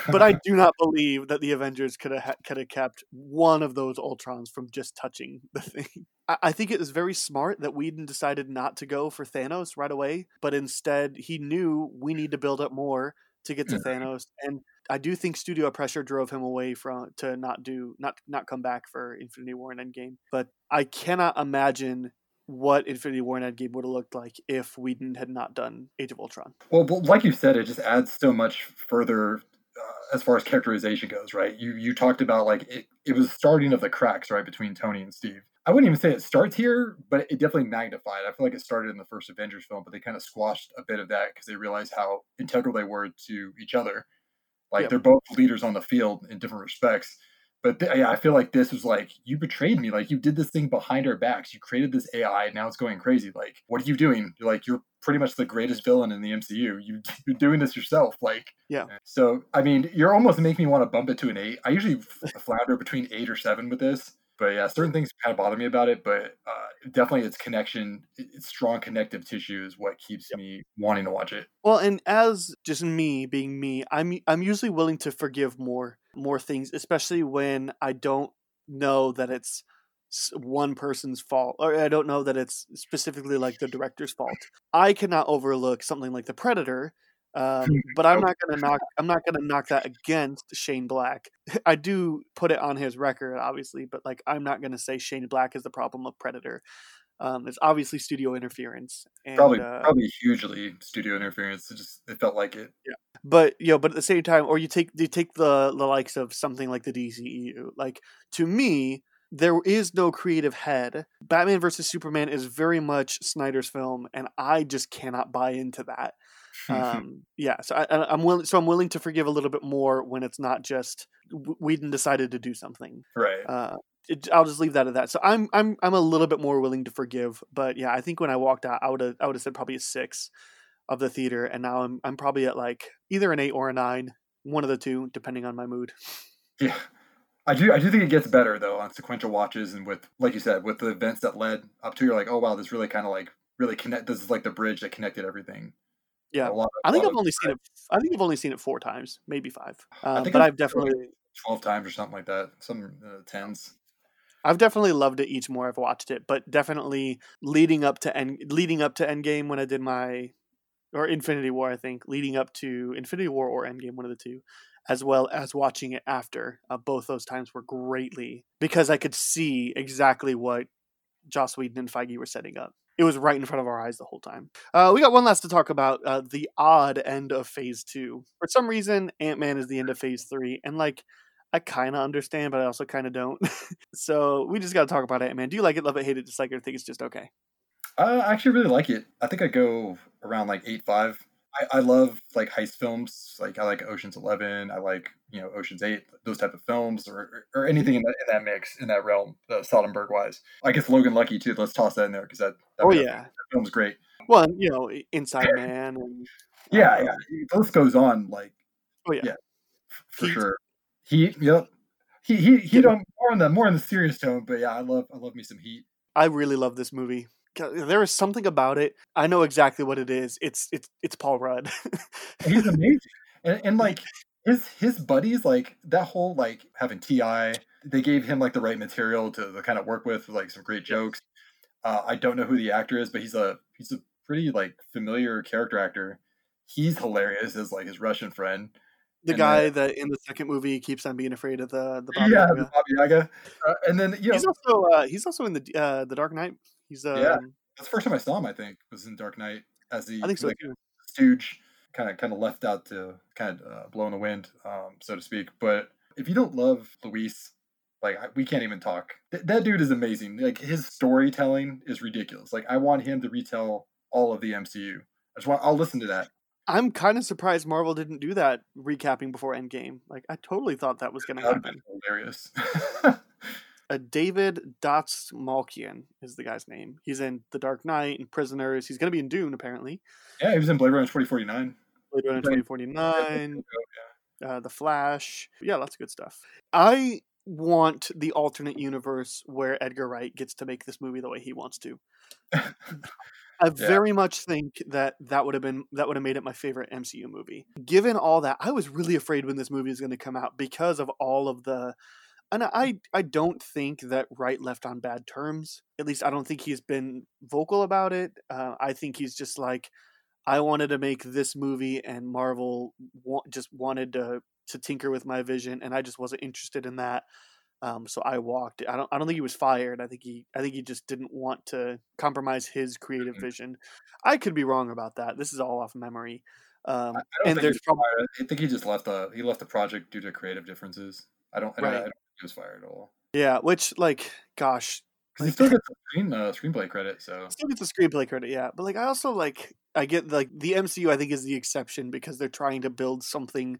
but I do not believe that the Avengers could have could have kept one of those Ultrons from just touching the thing. I, I think it was very smart that Whedon decided not to go for Thanos right away, but instead he knew we need to build up more to get to Mhm. Thanos, and I do think studio pressure drove him away from to not do not not come back for Infinity War and Endgame. But I cannot imagine what Infinity War and Endgame would have looked like if Whedon had not done Age of Ultron. Well, but like you said, it just adds so much further uh, as far as characterization goes, right? You you talked about like it, it was starting of the cracks, right, between Tony and Steve. I wouldn't even say it starts here, but it definitely magnified. I feel like it started in the first Avengers film, but they kind of squashed a bit of that because they realized how integral they were to each other. Like Yep. they're both leaders on the field in different respects. But th- yeah, I feel like this was like you betrayed me. Like you did this thing behind our backs. You created this AI. Now it's going crazy. Like what are you doing? You're like you're pretty much the greatest villain in the MCU. You you're doing this yourself. Like Yeah. So I mean, you're almost making me want to bump it to an eight. I usually flounder between eight or seven with this. But yeah, certain things kind of bother me about it. But uh, definitely, its connection, its strong connective tissue, is what keeps me wanting to watch it. Well, and as just me being me, I'm I'm usually willing to forgive more more things, especially when I don't know that it's one person's fault, or I don't know that it's specifically like the director's fault. I cannot overlook something like The Predator, um, but I'm not gonna knock I'm not gonna knock that against Shane Black. I do put it on his record, obviously, but like I'm not gonna say Shane Black is the problem of Predator. Um, it's obviously studio interference. And, Probably, uh, probably hugely studio interference. It just it felt like it. Yeah, but you know, but at the same time, or you take you take the the likes of something like the DCEU. Like to me, there is no creative head. Batman versus Superman is very much Snyder's film, and I just cannot buy into that. Um, yeah, so I, am willing. So I'm willing to forgive a little bit more when it's not just Whedon decided to do something. Right. Uh, it, I'll just leave that at that. So I'm I'm I'm a little bit more willing to forgive, but yeah, I think when I walked out, I would have I would have said probably a six of the theater, and now I'm I'm probably at like either an eight or a nine, one of the two, depending on my mood. Yeah, I do I do think it gets better though on sequential watches and with like you said with the events that led up to. You're like, oh wow, this really kind of like really connect. This is like the bridge that connected everything. Yeah, of, I think I've only seen it. I think I've only seen it four times, maybe five. Uh, but I've definitely twelve times or something like that. Some uh, tens. I've definitely loved it each more I've watched it, but definitely leading up to end leading up to Endgame when I did my or Infinity War, I think, leading up to Infinity War or Endgame, one of the two, as well as watching it after. Uh, both those times were greatly because I could see exactly what Joss Whedon and Feige were setting up. It was right in front of our eyes the whole time. Uh, we got one last to talk about uh, the odd end of Phase Two. For some reason, Ant Man is the end of Phase Three, and like I kind of understand, but I also kind of don't. so we just got to talk about Ant Man. Do you like it, love it, hate it, dislike it, or think it's just okay? I actually really like it. I think I go around like eight five. I, I love like heist films. Like I like Ocean's Eleven. I like you know Ocean's Eight. Those type of films, or or anything in that in that mix in that realm, uh, Soderbergh wise. I guess Logan Lucky too. Let's toss that in there because that, that, oh yeah, that film's great. Well, you know, Inside Man. And, yeah, yeah. The list goes on. Like, oh yeah, yeah, for Heat. sure. He, yep. He, he, he. Don't more in the more in the serious tone, but yeah, I love, I love me some Heat. I really love this movie there is something about it. I know exactly what it is. It's it's it's Paul Rudd. He's amazing, and, and like his his buddies, like that whole like having Ti, they gave him like the right material to, to kind of work with, like some great jokes. Uh, I don't know who the actor is, but he's a he's a pretty like familiar character actor. He's hilarious as like his Russian friend. The and guy then, that in the second movie keeps on being afraid of the the Baba yeah, Yaga. the Baba Yaga. Uh, and then you know, he's also uh, he's also in the uh, the Dark Knight. He's um, yeah. That's the first time I saw him. I think was in Dark Knight as the I think so like, stooge, kind of kind of left out to kind of uh, blow in the wind, um, so to speak. But if you don't love Luis, like we can't even talk. Th- that dude is amazing. Like his storytelling is ridiculous. Like I want him to retell all of the MCU. I just want. I'll listen to that. I'm kind of surprised Marvel didn't do that recapping before Endgame. Like I totally thought that was going to happen. Hilarious. uh, David Dastmalchian is the guy's name. He's in The Dark Knight and Prisoners. He's going to be in Dune apparently. Yeah, he was in Blade Runner 2049. Blade Runner 2049. Uh, the Flash. Yeah, lots of good stuff. I want the alternate universe where Edgar Wright gets to make this movie the way he wants to. I yeah. very much think that that would have been that would have made it my favorite MCU movie. Given all that, I was really afraid when this movie was going to come out because of all of the and I I don't think that Wright left on bad terms. At least I don't think he's been vocal about it. Uh, I think he's just like, I wanted to make this movie, and Marvel wa- just wanted to to tinker with my vision, and I just wasn't interested in that. Um, so I walked. I don't. I don't think he was fired. I think he. I think he just didn't want to compromise his creative mm-hmm. vision. I could be wrong about that. This is all off memory. Um, I, I and there's probably. I think he just left the he left the project due to creative differences. I don't. I, right. I don't he was fired at all. Yeah, which like, gosh, because he still gets the screen, uh, screenplay credit. So still gets the screenplay credit, yeah. But like, I also like, I get like the MCU. I think is the exception because they're trying to build something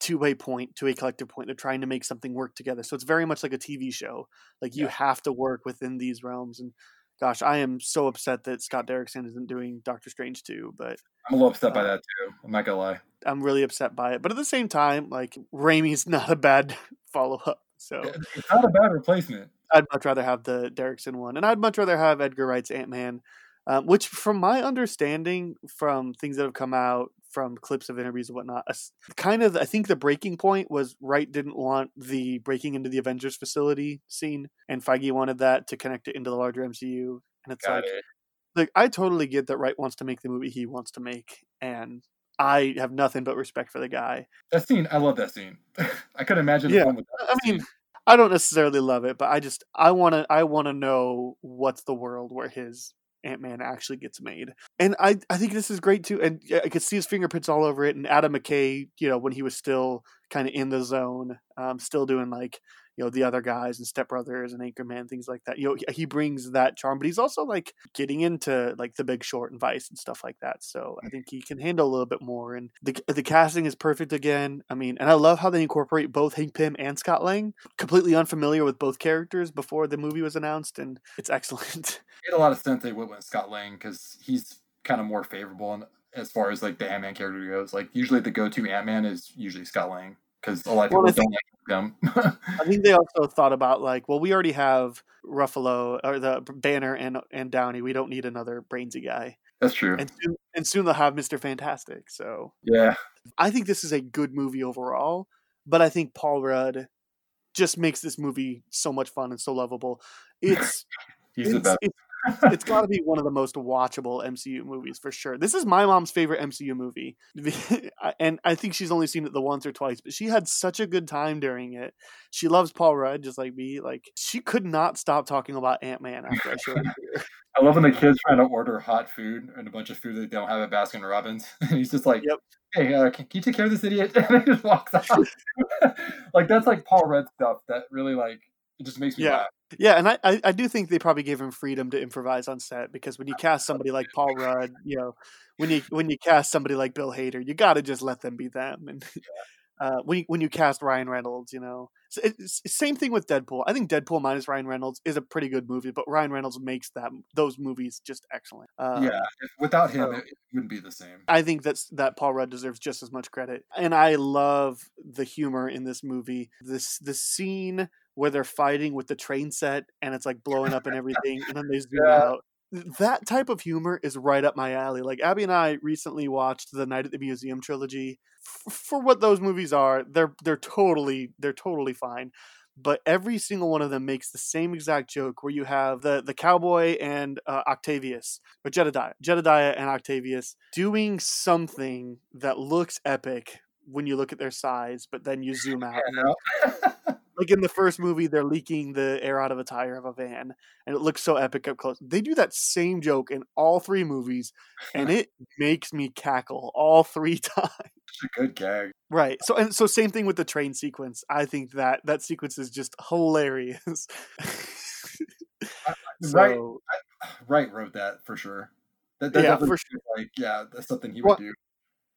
to a point, to a collective point. They're trying to make something work together. So it's very much like a TV show. Like you yeah. have to work within these realms. And gosh, I am so upset that Scott Derrickson isn't doing Doctor Strange too. But I'm a little upset uh, by that too. I'm not gonna lie. I'm really upset by it. But at the same time, like Raimi's not a bad follow up. So it's not a bad replacement. I'd much rather have the Derrickson one, and I'd much rather have Edgar Wright's Ant Man, um, which, from my understanding, from things that have come out, from clips of interviews and whatnot, kind of, I think the breaking point was Wright didn't want the breaking into the Avengers facility scene, and Feige wanted that to connect it into the larger MCU, and it's Got like. It. Like I totally get that Wright wants to make the movie he wants to make, and I have nothing but respect for the guy. That scene, I love that scene. I could imagine. Yeah, I mean, I don't necessarily love it, but I just I want to I want to know what's the world where his Ant Man actually gets made, and I I think this is great too. And I could see his fingerprints all over it. And Adam McKay, you know, when he was still kind of in the zone, um, still doing like you know the other guys and Step Brothers and Anchorman, things like that. You know, he brings that charm, but he's also like getting into like The Big Short and Vice and stuff like that. So I think he can handle a little bit more. And the the casting is perfect again. I mean, and I love how they incorporate both Hank Pym and Scott Lang. Completely unfamiliar with both characters before the movie was announced, and it's excellent. It made a lot of sense they went with Scott Lang because he's kind of more favorable in, as far as like the Ant Man character goes. Like usually the go to Ant Man is usually Scott Lang because a lot of people Well, don't like him. I think they also thought about like, well, we already have Ruffalo or the Banner and and Downey. We don't need another brainsy guy. That's true. And soon, and soon they'll have Mister Fantastic. So yeah, I think this is a good movie overall. But I think Paul Rudd just makes this movie so much fun and so lovable. It's he's the best. it's, it's got to be one of the most watchable MCU movies for sure. This is my mom's favorite MCU movie, and I think she's only seen it the once or twice, but she had such a good time during it. She loves Paul Rudd just like me. Like she could not stop talking about Ant Man after I showed it to her. I love when the kids trying to order hot food and a bunch of food that they don't have at Baskin Robbins, and he's just like, Yep. "Hey, uh, can, can you take care of this idiot?" And he just walks out. like that's like Paul Rudd stuff that really like it just makes me Yeah. laugh. Yeah, and I, I, I do think they probably gave him freedom to improvise on set because when you cast somebody like Paul Rudd, you know, when you when you cast somebody like Bill Hader, you got to just let them be them. And uh, when you, when you cast Ryan Reynolds, you know, so it's, it's same thing with Deadpool. I think Deadpool minus Ryan Reynolds is a pretty good movie, but Ryan Reynolds makes that those movies just excellent. Uh, yeah, without him, so- it, it wouldn't be the same. I think that's that Paul Rudd deserves just as much credit. And I love the humor in this movie. This the scene where they're fighting with the train set and it's like blowing up and everything, and then they zoom Yeah. out. That type of humor is right up my alley. Like Abby and I recently watched the Night at the Museum trilogy. F- for what those movies are, they're they're totally they're totally fine. But every single one of them makes the same exact joke where you have the the cowboy and uh, Octavius or Jedediah, Jedediah and Octavius doing something that looks epic when you look at their size, but then you zoom out. like in the first movie, they're leaking the air out of a tire of a van, and it looks so epic up close. They do that same joke in all three movies, and it makes me cackle all three times. It's a good gag. Right. So and so same thing with the train sequence. I think that that sequence is just hilarious. Right, So- Wright wrote that for sure. That, that Yeah, for feels Like, yeah, that's something he Well, would do.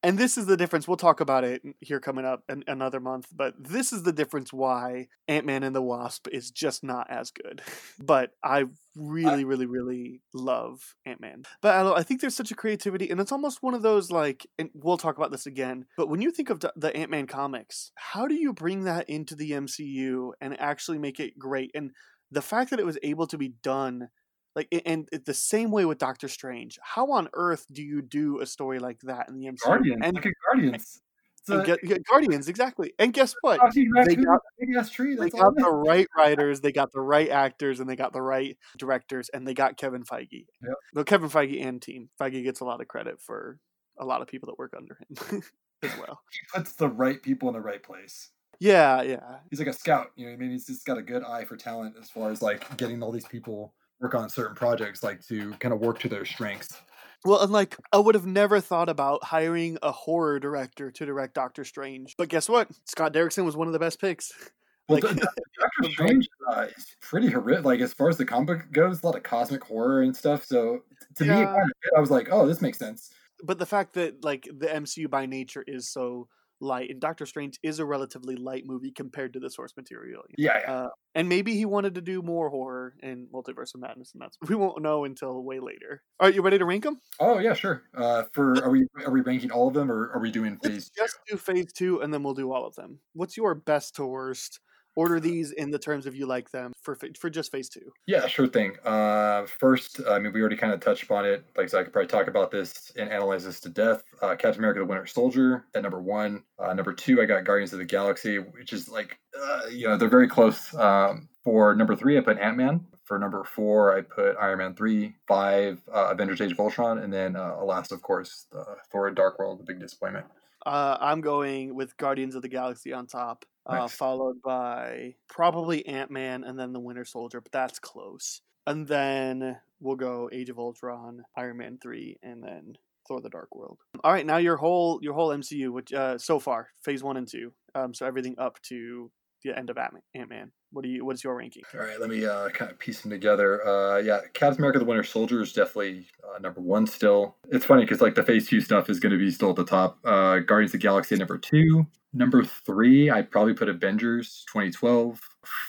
And this is the difference. We'll talk about it here coming up in another month, but this is the difference why Ant Man and the Wasp is just not as good. But I really, really, really love Ant Man. But I, I think there's such a creativity, and it's almost one of those like, and we'll talk about this again. But when you think of the- the Ant Man comics, how do you bring that into the MCU and actually make it great? And the fact that it was able to be done like and the same way with Doctor Strange. How on earth do you do a story like that in the MCU? Guardians. and, look at Guardians. It's and a- get, get Guardians exactly. And guess what? They got, tree. they got the right writers, they got the right actors, and they got the right directors, and they got Kevin Feige. Yep. No, Kevin Feige and team. Feige gets a lot of credit for a lot of people that work under him as well. He puts the right people in the right place. Yeah, yeah. He's like a scout. You know I mean? He's just got a good eye for talent as far as like getting all these people work on certain projects, like to kind of work to their strengths. Well, and like I would have never thought about hiring a horror director to direct Doctor Strange. But guess what? Scott Derrickson was one of the best picks. Well, Like- Doc- Doctor Strange uh, is pretty horrific. Like as far as the comic goes, a lot of cosmic horror and stuff. So to me, Yeah. fit. I was like, oh, this makes sense. but the fact that like the MCU by nature is so light, and Doctor Strange is a relatively light movie compared to the source material. Yeah, yeah. Uh, and maybe he wanted to do more horror in Multiverse of Madness, and that's we won't know until way later. All right, you ready to rank them? Oh yeah, sure. Uh, for are we are we ranking all of them or are we doing Let's phase? just do phase two, and then we'll do all of them. What's your best to worst? Order these in the terms of you like them for for just phase two. Yeah, sure thing. Uh, first, I mean, we already kind of touched upon it. Like I said, I could probably talk about this and analyze this to death. Uh, Captain America: The Winter Soldier at number one. Uh, number two, I got Guardians of the Galaxy, which is like, uh, you know, they're very close. Um, for number three, I put Ant Man. For number four, I put Iron Man three, five, uh, Avengers: Age of Ultron, and then uh, last, of course, uh, Thor: Dark World, the big disappointment. Uh, I'm going with Guardians of the Galaxy on top, uh, Nice. followed by probably Ant Man and then the Winter Soldier, but that's close. And then we'll go Age of Ultron, Iron Man three, and then Thor: The Dark World. All right, now your whole your whole MCU, which uh, so far Phase one and two, um, so everything up to the end of Ant Man. What do you? What's your ranking? All right, let me uh, kind of piece them together. Uh, yeah, Captain America: The Winter Soldier is definitely uh, number one still. It's funny because like the Phase Two stuff is going to be still at the top. Uh, Guardians of the Galaxy number two. Number three, I'd probably put Avengers 2012.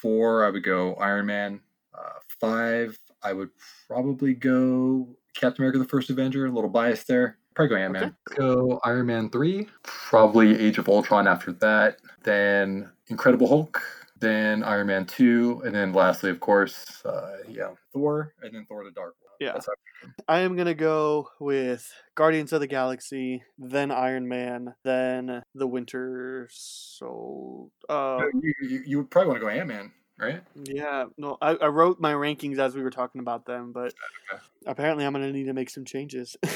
Four, I would go Iron Man. Uh, five, I would probably go Captain America: The First Avenger. A little biased there. Probably go Ant Man. Okay. Go Iron Man 3. Probably Age of Ultron after that. Then Incredible Hulk. Then Iron Man 2. And then lastly, of course, uh, yeah, Thor. And then Thor the Dark World. Yeah. I am going to go with Guardians of the Galaxy, then Iron Man, then The Winter Soul. Uh, you, you, you would probably want to go Ant Man right? Yeah, no, I, I wrote my rankings as we were talking about them, but okay. apparently I'm gonna need to make some changes.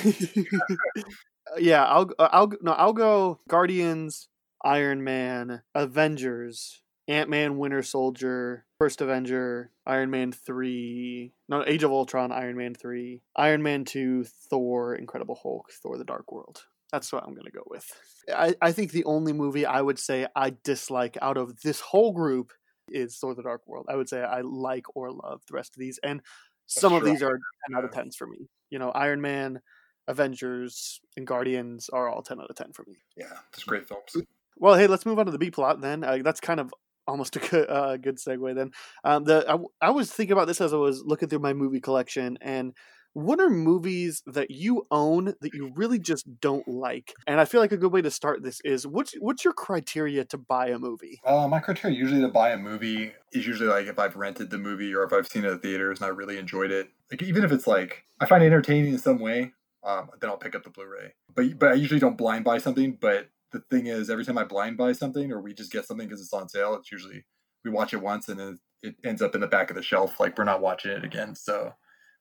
yeah, I'll I'll no, I'll go Guardians, Iron Man, Avengers, Ant Man, Winter Soldier, First Avenger, Iron Man three, no Age of Ultron, Iron Man three, Iron Man two, Thor, Incredible Hulk, Thor: The Dark World. That's what I'm gonna go with. I, I think the only movie I would say I dislike out of this whole group is Thor: The Dark World. I would say I like or love the rest of these, and some That's of true. these are ten out of tens for me. You know, Iron Man, Avengers, and Guardians are all ten out of ten for me. Yeah, it's great films. Well, hey, let's move on to the B plot then. Uh, that's kind of almost a good, uh, good segue then. Um, the I, I was thinking about this as I was looking through my movie collection, and what are movies that you own that you really just don't like? And I feel like a good way to start this is what's what's your criteria to buy a movie? Uh, my criteria usually to buy a movie is usually like if I've rented the movie or if I've seen it at theaters and I really enjoyed it. Like even if it's like I find it entertaining in some way, um, then I'll pick up the Blu-ray. But but I usually don't blind buy something. But the thing is, every time I blind buy something or we just get something because it's on sale, it's usually we watch it once and then it ends up in the back of the shelf. Like we're not watching it again. So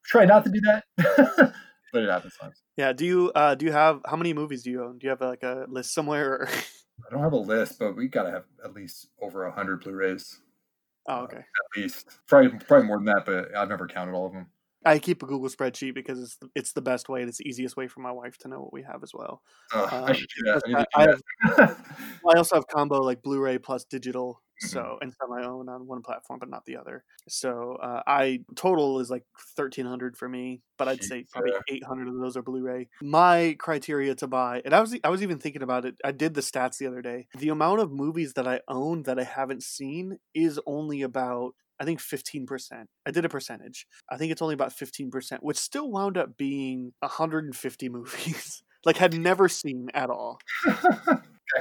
try not to do that, but it happens sometimes. Yeah. Do you uh do you have how many movies do you own? Do you have like a list somewhere? Or... I don't have a list, but we gotta have at least over a hundred Blu-rays. Oh, okay. Uh, at least probably probably more than that, but I've never counted all of them. I keep a Google spreadsheet because it's it's the best way and it's the easiest way for my wife to know what we have as well. Oh, um, I should do that. I, I, that. I, I also have combo like Blu-ray plus digital Mm-hmm. so and sell my own on one platform but not the other so uh, i total is like 1300 for me but i'd say probably 800 of those are blu-ray my criteria to buy and i was i was even thinking about it i did the stats the other day the amount of movies that i own that i haven't seen is only about I think 15%. I did a percentage. I think it's only about 15%, which still wound up being 150 movies. like had never seen at all.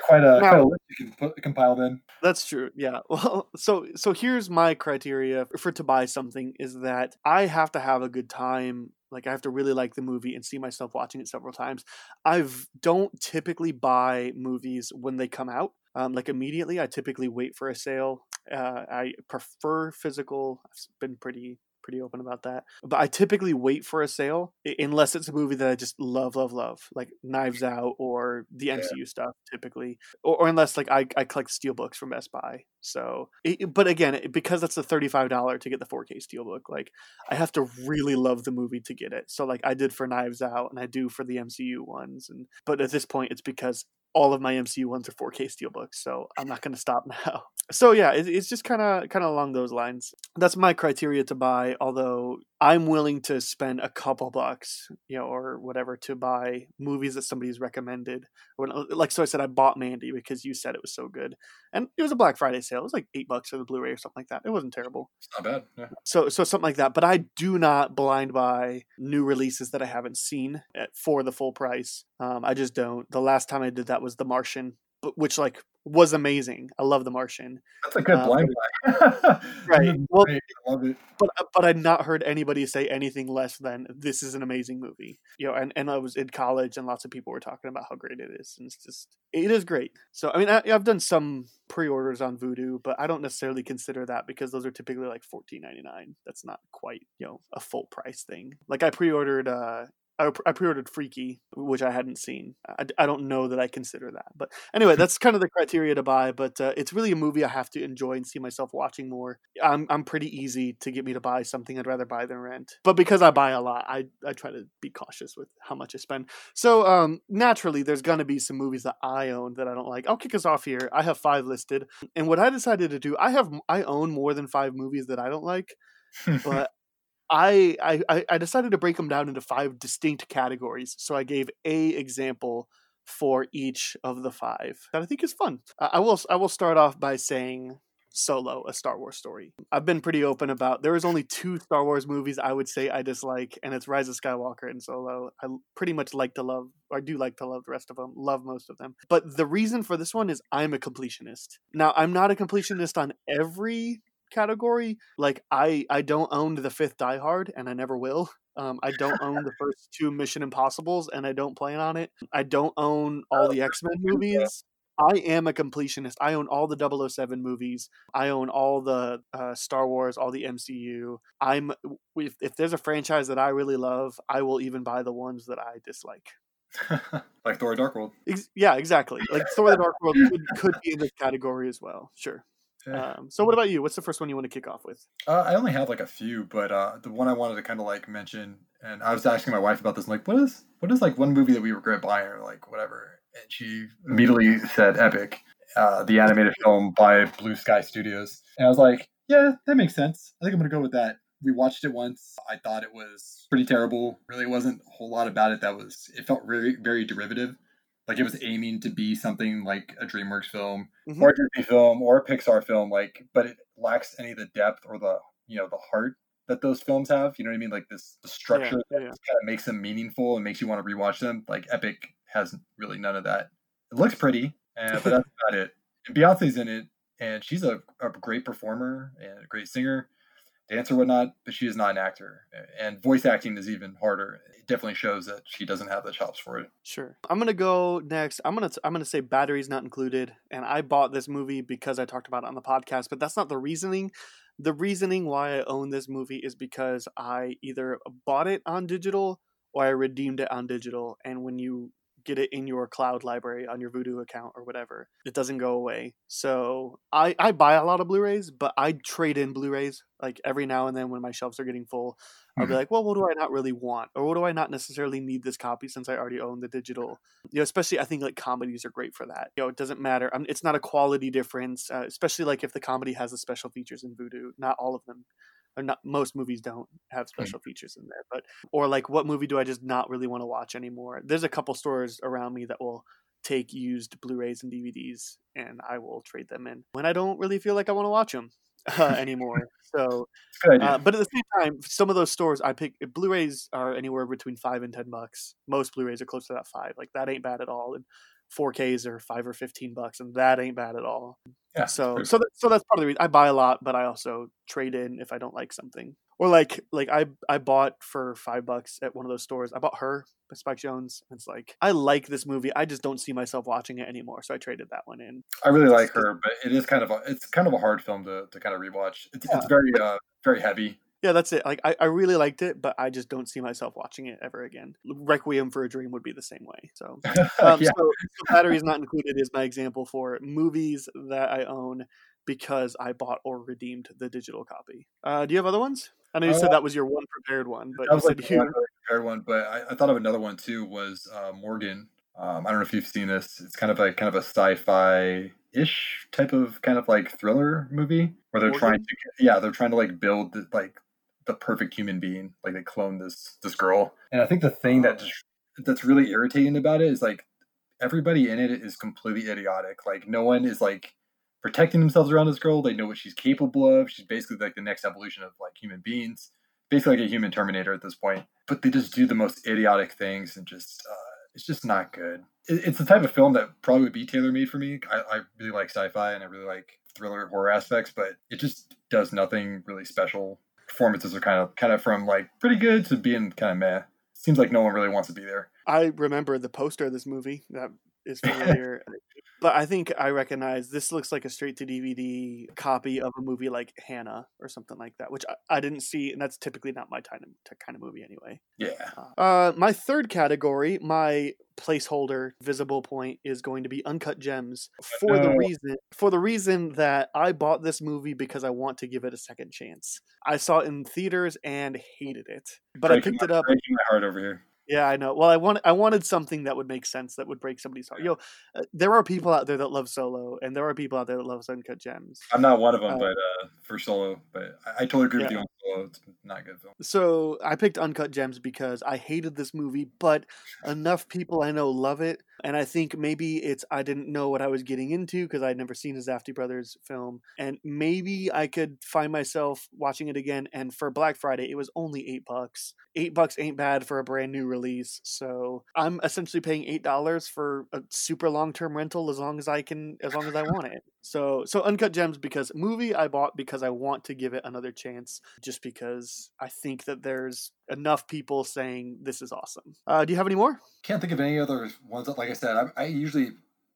quite a, now, quite a list you can put, compile then. That's true. Yeah. Well, so so here's my criteria for to buy something is that I have to have a good time. Like I have to really like the movie and see myself watching it several times. I don't typically buy movies when they come out. Um, like immediately, I typically wait for a sale. Uh, I prefer physical. I've been pretty pretty open about that. But I typically wait for a sale unless it's a movie that I just love, love, love, like Knives Out or the MCU yeah. stuff, typically, or, or, unless like I, I collect steelbooks from Best Buy. So, it, but again, because that's the thirty-five dollar to get the 4K steelbook, like I have to really love the movie to get it. So, like I did for Knives Out, and I do for the MCU ones, and but at this point, it's because all of my MCU ones are 4K steelbooks, so I'm not going to stop now. So yeah, it, it's just kind of kind of along those lines. That's my criteria to buy. Although I'm willing to spend a couple bucks, you know, or whatever to buy movies that somebody's recommended. When, uh, like so, I said I bought Mandy because you said it was so good, and it was a Black Friday sale. It was like eight bucks for the Blu-ray or something like that. It wasn't terrible. It's not bad. Yeah. So so something like that. But I do not blind buy new releases that I haven't seen at, for the full price. Um, I just don't. The last time I did that was The Martian, but which like was amazing. I love The Martian. That's a good um, blind buy. right. Well, I love it. But uh, but I'd not heard anybody say anything less than this is an amazing movie. You know, and, and I was in college and lots of people were talking about how great it is, and it's just it is great. So I mean, I, have done some pre-orders on Vudu, but I don't necessarily consider that because those are typically like fourteen ninety nine. That's not quite you know a full price thing. Like I pre-ordered uh I, I pre-ordered Freaky, which I hadn't seen. I, I don't know that I consider that, but anyway, that's kind of the criteria to buy. But uh, it's really a movie I have to enjoy and see myself watching more. I'm I'm pretty easy to get me to buy something I'd rather buy than rent. But because I buy a lot, I I try to be cautious with how much I spend. So um, naturally, there's gonna be some movies that I own that I don't like. I'll kick us off here. I have five listed, and what I decided to do, I have I own more than five movies that I don't like, but I, I I decided to break them down into five distinct categories. So I gave a example for each of the five that I think is fun. I will I will start off by saying Solo, a Star Wars story. I've been pretty open about there is only two Star Wars movies I would say I dislike, and it's Rise of Skywalker and Solo. I pretty much like to love, or I do like to love the rest of them, love most of them. But the reason for this one is I'm a completionist. Now, I'm not a completionist on every category. Like I I don't own the fifth Die Hard, and I never will. Um, I don't own the first two Mission Impossibles, and I don't plan on it. I don't own all the X Men movies. I am a completionist. I own all the 007 movies. I own all the uh, Star Wars, all the MCU. I'm if, if there's a franchise that I really love, I will even buy the ones that I dislike. like Thor: Dark World. Ex- yeah, exactly. Like Thor: The Dark World could, could be in this category as well. Sure. Um, so what about you? What's the first one you want to kick off with? Uh, I only have like a few, but uh, the one I wanted to kind of like mention, and I was asking my wife about this. I'm like, what is what is like one movie that we regret buying, or like whatever? And she immediately said Epic, uh, the animated film by Blue Sky Studios, and I was like, yeah, that makes sense. I think I'm gonna go with that. We watched it once. I thought it was pretty terrible. Really wasn't a whole lot about it that was. It felt very very derivative like it was aiming to be something like a DreamWorks film mm-hmm. or a Disney film or a Pixar film, like, but it lacks any of the depth or the you know the heart that those films have. You know what I mean? Like this the structure yeah, yeah, kind of makes them meaningful and makes you want to rewatch them. Like Epic has really none of that. It looks pretty, uh, but that's about it. And Beyonce's in it, and she's a, a great performer and a great singer dance or whatnot, but she is not an actor. And voice acting is even harder. It definitely shows that she doesn't have the chops for it. Sure. I'm gonna go next. I'm gonna I'm gonna say batteries not included. And I bought this movie because I talked about it on the podcast, but that's not the reasoning. The reasoning why I own this movie is because I either bought it on digital or I redeemed it on digital. And when you get it in your cloud library on your Vudu account or whatever. It doesn't go away. So I, I buy a lot of Blu-rays, but I trade in Blu-rays like every now and then when my shelves are getting full. I'll be mm-hmm. like, well, what do I not really want, or what do I not necessarily need this copy since I already own the digital? You know, especially I think like comedies are great for that. You know, it doesn't matter. I mean, it's not a quality difference, uh, especially like if the comedy has the special features in Vudu. Not all of them or not most movies don't have hmm. special features in there but or like what movie do i just not really want to watch anymore? There's a couple stores around me that will take used blu-rays and dvds and i will trade them in when i don't really feel like i want to watch them uh, anymore so uh, but at the same time some of those stores i pick blu-rays are anywhere between five and ten bucks. Most blu-rays are close to that five like that ain't bad at all and 4Ks are five or fifteen bucks, and that ain't bad at all. Yeah. So so that, so that's part of the reason I buy a lot, but I also trade in if I don't like something. Or like like I I bought for five bucks at one of those stores. I bought her by Spike Jonze. It's like I like this movie. I just don't see myself watching it anymore, so I traded that one in. I really like her, but it is kind of a it's kind of a hard film to, to kind of rewatch. It's, yeah. it's very uh very heavy yeah, that's it. Like I, I really liked it, but I just don't see myself watching it ever again. Requiem for a Dream would be the same way. So, um, yeah. so, so batteries not included is my example for movies that I own because I bought or redeemed the digital copy. Uh, do you have other ones? I know you uh, said that was your one prepared one, but that was like one prepared one. But I, I, thought of another one too. Was uh, Morgan? Um, I don't know if you've seen this. It's kind of like kind of a sci-fi ish type of kind of like thriller movie where they're Morgan? trying to yeah they're trying to like build like the perfect human being. Like they cloned this this girl, and I think the thing that just, that's really irritating about it is like everybody in it is completely idiotic. Like no one is like protecting themselves around this girl. They know what she's capable of. She's basically like the next evolution of like human beings, basically like a human Terminator at this point. But they just do the most idiotic things and just. Uh, it's just not good. it's the type of film that probably would be tailor made for me. I, I really like sci-fi and I really like thriller horror aspects, but it just does nothing really special performances are kind of kind of from like pretty good to being kind of meh. Seems like no one really wants to be there. I remember the poster of this movie that is familiar. but I think I recognize this looks like a straight to DVD copy of a movie like Hanna or something like that, which I, I didn't see, and that's typically not my kind of kind of movie anyway. Yeah. Uh, my third category, my placeholder visible point is going to be uncut gems for the reason for the reason that I bought this movie because I want to give it a second chance. I saw it in theaters and hated it, but breaking I picked my, it up. Breaking my heart over here. Yeah, I know. Well, I want I wanted something that would make sense that would break somebody's heart. You know, uh, there are people out there that love Solo, and there are people out there that love Uncut Gems. I'm not one of them, Uh, but uh, for Solo, but I, I totally agree with you on Solo. It's not good film. So I picked Uncut Gems because I hated this movie, but enough people I know love it, and I think maybe it's I didn't know what I was getting into because I'd never seen a Safdie Brothers film, and maybe I could find myself watching it again. And for Black Friday, it was only eight bucks. Eight bucks ain't bad for a brand new release, so I'm essentially paying eight dollars for a super long term rental as long as I can, as long as I want it. So so Uncut Gems because movie I bought because I want to give it another chance, just because I think that there's enough people saying this is awesome. Uh, do you have any more? Can't think of any other ones. That, like I said, I, I usually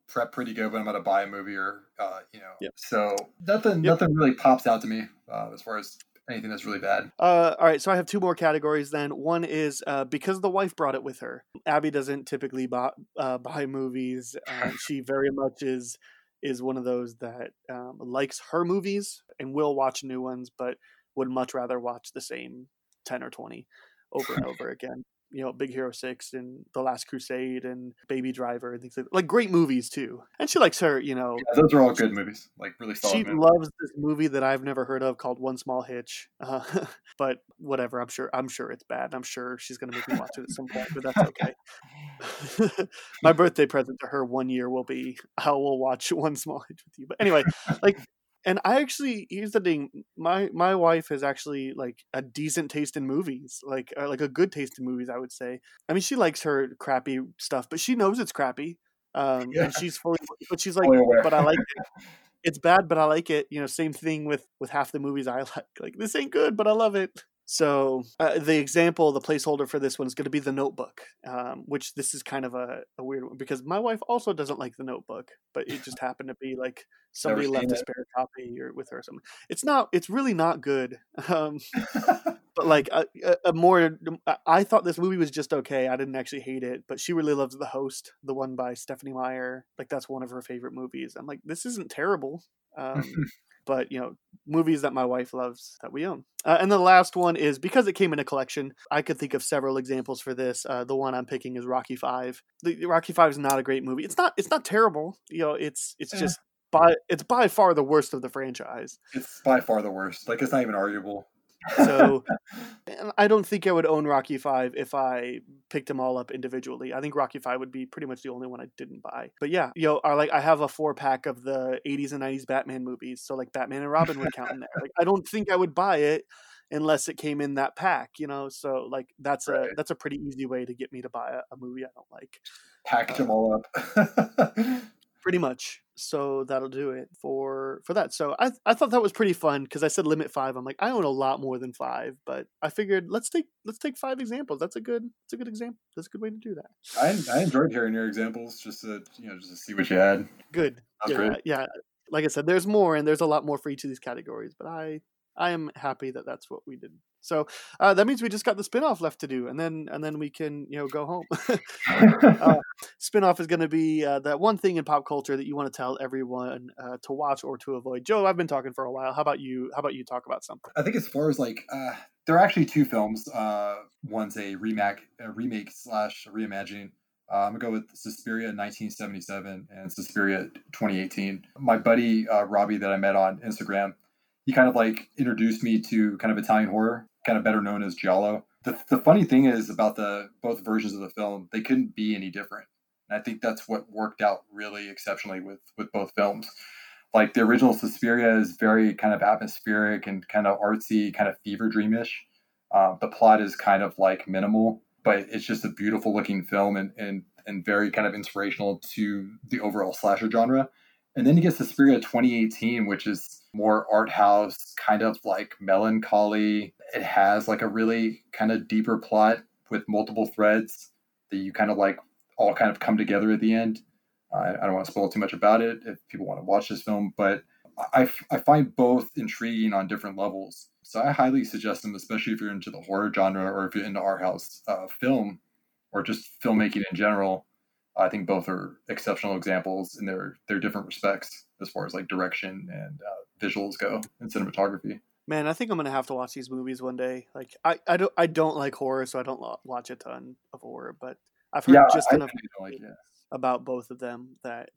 prep pretty good when I'm going to buy a movie or uh, you know. Yep. So nothing, Yep. nothing really pops out to me uh, as far as anything that's really bad. Uh, all right, so I have two more categories then. One is uh, because the wife brought it with her. Abby doesn't typically buy, uh, buy movies. Uh, she very much is is one of those that um, likes her movies and will watch new ones, but would much rather watch the same ten or twenty over and over again. You know, Big Hero Six and The Last Crusade and Baby Driver and things like like great movies too. And she likes her, you know, Yeah, those are all good movies, like really solid. she movies. loves this movie that I've never heard of called One Small Hitch. Uh, but whatever, I'm sure I'm sure it's bad. I'm sure she's gonna make me watch it at some point, but that's okay. My birthday present to her one year will be I will watch One Small Hitch with you. But anyway, like and I actually here's the thing. My my wife has actually like a decent taste in movies, like or like a good taste in movies. I would say. I mean, she likes her crappy stuff, but she knows it's crappy. Um, Yeah. and she's fully, but she's like, but I like it. It's bad, but I like it. You know, same thing with with half the movies I like. Like this ain't good, but I love it. So uh, the example, the placeholder for this one is going to be the Notebook, um, which this is kind of a, a weird one because my wife also doesn't like the Notebook, but it just happened to be like somebody left a spare copy or with her or something. It's not. It's really not good. Um, but like a, a, a more, I- I thought this movie was just okay. I didn't actually hate it, but she really loves The Host, the one by Stephenie Meyer. Like that's one of her favorite movies. I'm like, this isn't terrible. Um, but you know, movies that my wife loves that we own. Uh, and the last one is because it came in a collection. I could think of several examples for this. Uh, the one I'm picking is Rocky Five. The Rocky Five is not a great movie. It's not. It's not terrible. You know, it's it's Yeah. just by it's by far the worst of the franchise. It's by far the worst. Like it's not even arguable. So I don't think I would own Rocky Five if I picked them all up individually. I think Rocky Five would be pretty much the only one I didn't buy. But yeah, you know, are like I have a four pack of the '80s and '90s Batman movies, so like Batman and Robin would count in there. Like I don't think I would buy it unless it came in that pack, you know. So like that's a that's a pretty easy way to get me to buy a, a movie I don't like. Package them um, all up. pretty much so that'll do it for for that. So i i thought that was pretty fun because i said limit five i'm like i own a lot more than five but i figured let's take let's take five examples. That's a good that's a good example that's a good way to do that. I, I enjoyed hearing your examples, just to you know, just to see what you had. good. Yeah, great. yeah. Like i said there's more and there's a lot more for each of these categories but i i am happy that that's what we did so uh, that means we just got the spin-off left to do and then and then we can you know go home uh, spin-off is going to be uh, that one thing in pop culture that you want to tell everyone uh, to watch or to avoid joe i've been talking for a while how about you how about you talk about something I think as far as like, uh, there are actually two films. Uh, one's a remake, a remake slash reimagining. Uh, I'm gonna go with Suspiria 1977 and Suspiria 2018. My buddy uh, Robbie that I met on Instagram, he kind of like introduced me to kind of Italian horror, kind of better known as giallo. The, the funny thing is about the both versions of the film, they couldn't be any different. And I think that's what worked out really exceptionally with with both films like the original Suspiria is very kind of atmospheric and kind of artsy, kind of fever dreamish. Uh, the plot is kind of like minimal, but it's just a beautiful looking film and, and and very kind of inspirational to the overall slasher genre. And then you get Suspiria 2018, which is more art house, kind of like melancholy. It has like a really kind of deeper plot with multiple threads that you kind of like all kind of come together at the end. I, don't want to spoil too much about it if people want to watch this film, but I, I find both intriguing on different levels. So I highly suggest them, especially if you're into the horror genre or if you're into art house uh, film or just filmmaking in general. I think both are exceptional examples in their their different respects as far as like direction and uh, visuals go and cinematography. Man, I think I'm gonna have to watch these movies one day. Like, I, I don't I don't like horror, so I don't watch a ton of horror. But I've heard yeah, just enough like, yeah. about both of them that,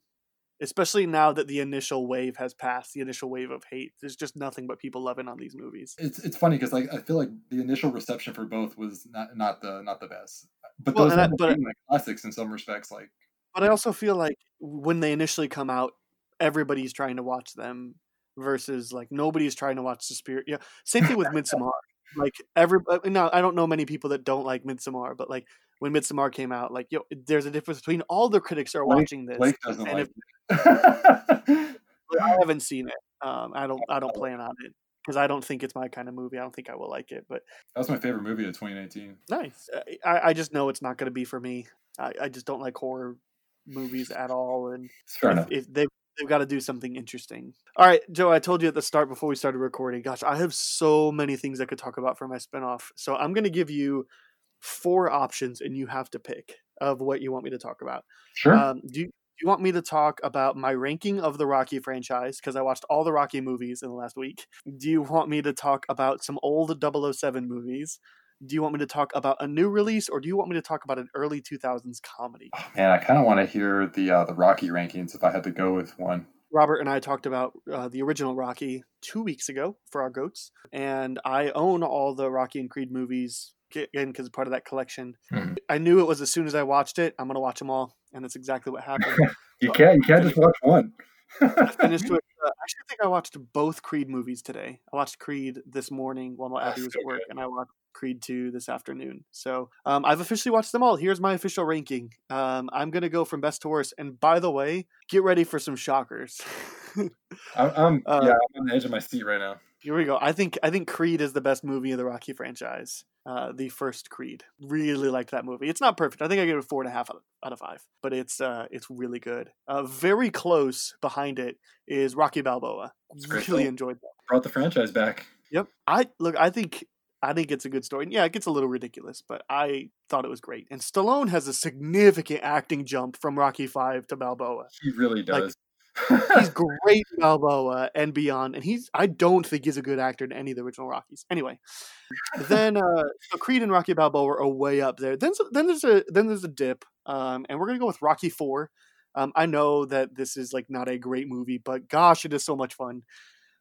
especially now that the initial wave has passed, the initial wave of hate, there's just nothing but people loving on these movies. It's it's funny because like I feel like the initial reception for both was not not the not the best, but Well, those and I- end up but- being, like classics in some respects. Like But I also feel like when they initially come out, everybody's trying to watch them versus like nobody's trying to watch the spirit. Yeah, same thing with Midsommar. Like every uh, now, I don't know many people that don't like Midsommar, but like when Midsommar came out, like yo, there's a difference between all the critics are Blake- watching this. Blake doesn't and like if- I haven't seen it. Um, I don't. I don't plan on it because I don't think it's my kind of movie. I don't think I will like it. But That's my favorite movie of 2019. nice. Uh, I, I just know it's not going to be for me. I, I just don't like horror movies at all, and Fair if, enough. if they they've got to do something interesting. All right, Joe. I told you at the start before we started recording. Gosh, I have so many things I could talk about for my spinoff. So I'm going to give you four options, and you have to pick of what you want me to talk about. Sure. Um, do you, do you want me to talk about my ranking of the Rocky franchise? Because I watched all the Rocky movies in the last week. Do you want me to talk about some old 007 movies? Do you want me to talk about a new release, or do you want me to talk about an early 2000s comedy? Man, I kind of want to hear the uh, the Rocky rankings if I had to go with one. Robert and I talked about uh, the original Rocky two weeks ago for our goats, and I own all the Rocky and Creed movies again because part of that collection. Mhm. I knew it was as soon as I watched it, I'm gonna watch them all, and that's exactly what happened. You can't you can't just watch one. I finished with. Uh, I actually think I watched both Creed movies today. I watched Creed this morning while Abby was at work, and I watched Creed two this afternoon. So um, I've officially watched them all. Here's my official ranking. Um, I'm gonna go from best to worst. And by the way, get ready for some shockers. I'm, I'm Uh, yeah, I'm on the edge of my seat right now. Here we go. I think I think Creed is the best movie of the Rocky franchise. Uh, the first Creed. Really liked that movie. It's not perfect. I think I give it four and a half out of, five, but it's uh, it's really good. Uh, very close behind it is Rocky Balboa. Really enjoyed that. Brought the franchise back. Yep. I look. I think. I think it's a good story. And Yeah, it gets a little ridiculous, but I thought it was great. And Stallone has a significant acting jump from Rocky Five to Balboa. He really Like, does. He's great in Balboa and beyond, and he's. I don't think he's a good actor in any of the original Rockies. Anyway, then uh, so Creed and Rocky Balboa are way up there. Then then there's a then there's a dip, um, and we're gonna go with Rocky Four. Um, I know that this is like not a great movie, but gosh, it is so much fun.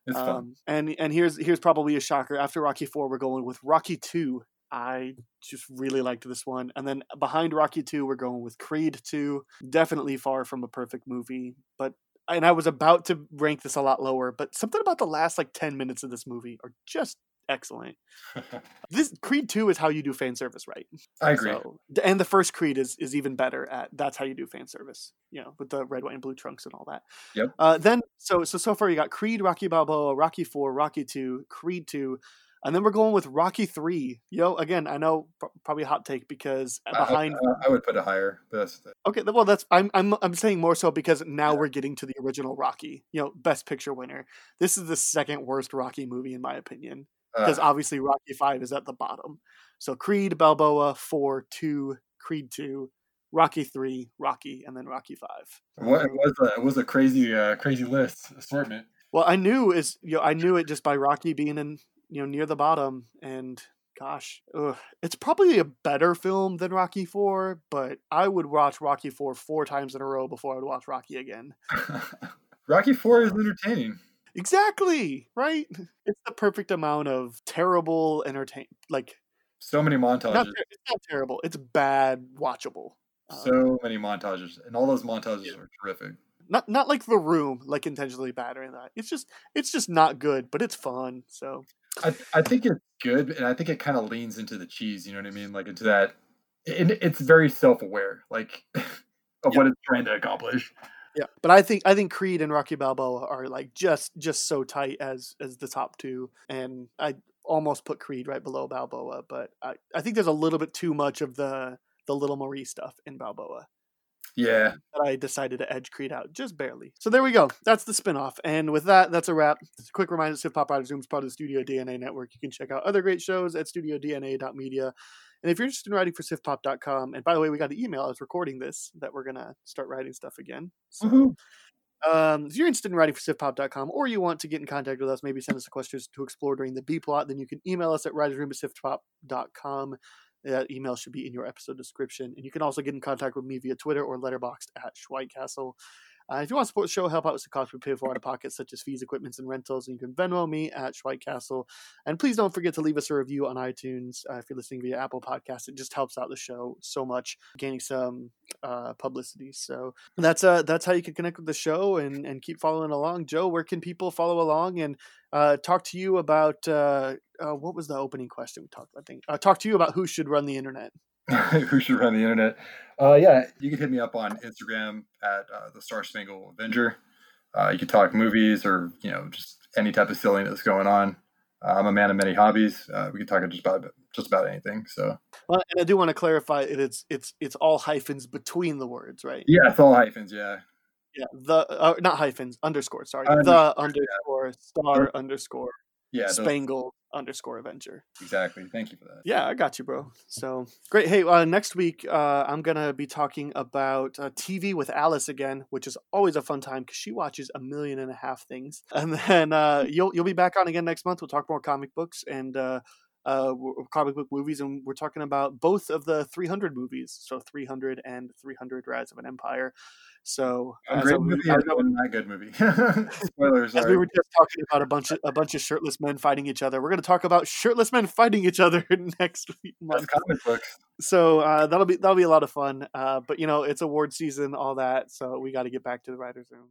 It's fun. Um, and and here's here's probably a shocker. After Rocky Four, we're going with Rocky Two. I just really liked this one. And then behind Rocky Two, we're going with Creed Two. Definitely far from a perfect movie, but and I was about to rank this a lot lower, but something about the last like ten minutes of this movie are just excellent. This Creed Two is how you do fan service right. I agree. So, and the first Creed is is even better at that's how you do fan service. You know, with the red, white, and blue trunks and all that. Yep. Uh, then so so so far you got Creed, Rocky Balboa, Rocky Four, Rocky Two, Creed Two, and then we're going with Rocky Three. Yo, again, I know probably a hot take because I- I- behind. I, I would put it higher, but that's the, Okay, well that's I'm I'm I'm saying more so because now we're getting to the original Rocky. You know, Best Picture winner. This is the second worst Rocky movie in my opinion because uh, obviously Rocky Five is at the bottom. So Creed, Balboa, four, two, Creed two, Rocky three, Rocky, and then Rocky five. what, it was a, it was a crazy uh, crazy list assortment. Well, I knew is you know I knew it just by Rocky being in you know near the bottom, and gosh, ugh, it's probably a better film than Rocky four, but I would watch Rocky four four times in a row before I would watch Rocky again. Rocky Four is entertaining. Exactly right. It's the perfect amount of terrible entertain like So many montages. not ter- it's not terrible. It's bad watchable. Um, so many montages, and all those montages are terrific. not not like the room, like intentionally bad or anything. that. It's just it's just not good, but it's fun. So I I think it's good, and I think it kind of leans into the cheese. You know what I mean? Like into that. And it's very self aware, like of what it's trying to accomplish. Yeah, but I think I think Creed and Rocky Balboa are like just just so tight as as the top two, and I almost put Creed right below Balboa, but I I think there's a little bit too much of the the little Marie stuff in Balboa. Yeah. That I decided to edge Creed out just barely. So there we go. That's the spinoff. And with that, that's a wrap. Just a quick reminder Sif Pop Writers Room is part of the Studio DNA network. You can check out other great shows at studiodna.media. And if you're interested in writing for sifpop.com, and by the way, we got an email I was recording this that we're going to start writing stuff again. So, um, if you're interested in writing for sifpop.com or you want to get in contact with us, maybe send us a question to explore during the B plot, then you can email us at writersroom at sifpop.com. That email should be in your episode description. And you can also get in contact with me via Twitter or Letterboxd at Schweitcastle. Uh, if you want to support the show, help out with the costs we pay for out of pocket, such as fees, equipments, and rentals, and you can Venmo me at Schweitcastle. And please don't forget to leave us a review on iTunes uh, if you're listening via Apple Podcasts. It just helps out the show so much, gaining some uh, publicity. So that's uh that's how you can connect with the show and and keep following along. Joe, where can people follow along and uh, talk to you about uh, uh, what was the opening question we talked about? I think uh, talk to you about who should run the internet. who should run the internet? Uh, yeah, you can hit me up on Instagram at uh, the Star Spangled Avenger. Uh, you can talk movies or you know just any type of silliness going on. Uh, I'm a man of many hobbies. Uh, we can talk just about just about anything. So, well, and I do want to clarify it, it's it's it's all hyphens between the words, right? Yeah, it's all hyphens. Yeah. Yeah, the uh, not hyphens underscore. Sorry, the underscore yeah. star underscore yeah, Spangled underscore Avenger. Exactly. Thank you for that. Yeah, I got you, bro. So great. Hey, uh, next week uh, I'm gonna be talking about uh, TV with Alice again, which is always a fun time because she watches a million and a half things. And then uh, you'll you'll be back on again next month. We'll talk more comic books and uh, uh, comic book movies, and we're talking about both of the 300 movies. So 300 and 300 Rise of an Empire. So a great movie, a, not good movie. Spoilers. As we were just talking about a bunch of a bunch of shirtless men fighting each other, we're going to talk about shirtless men fighting each other next week. Month. comic books. So uh, that'll be that'll be a lot of fun. Uh, but you know, it's award season, all that. So we got to get back to the writers' room.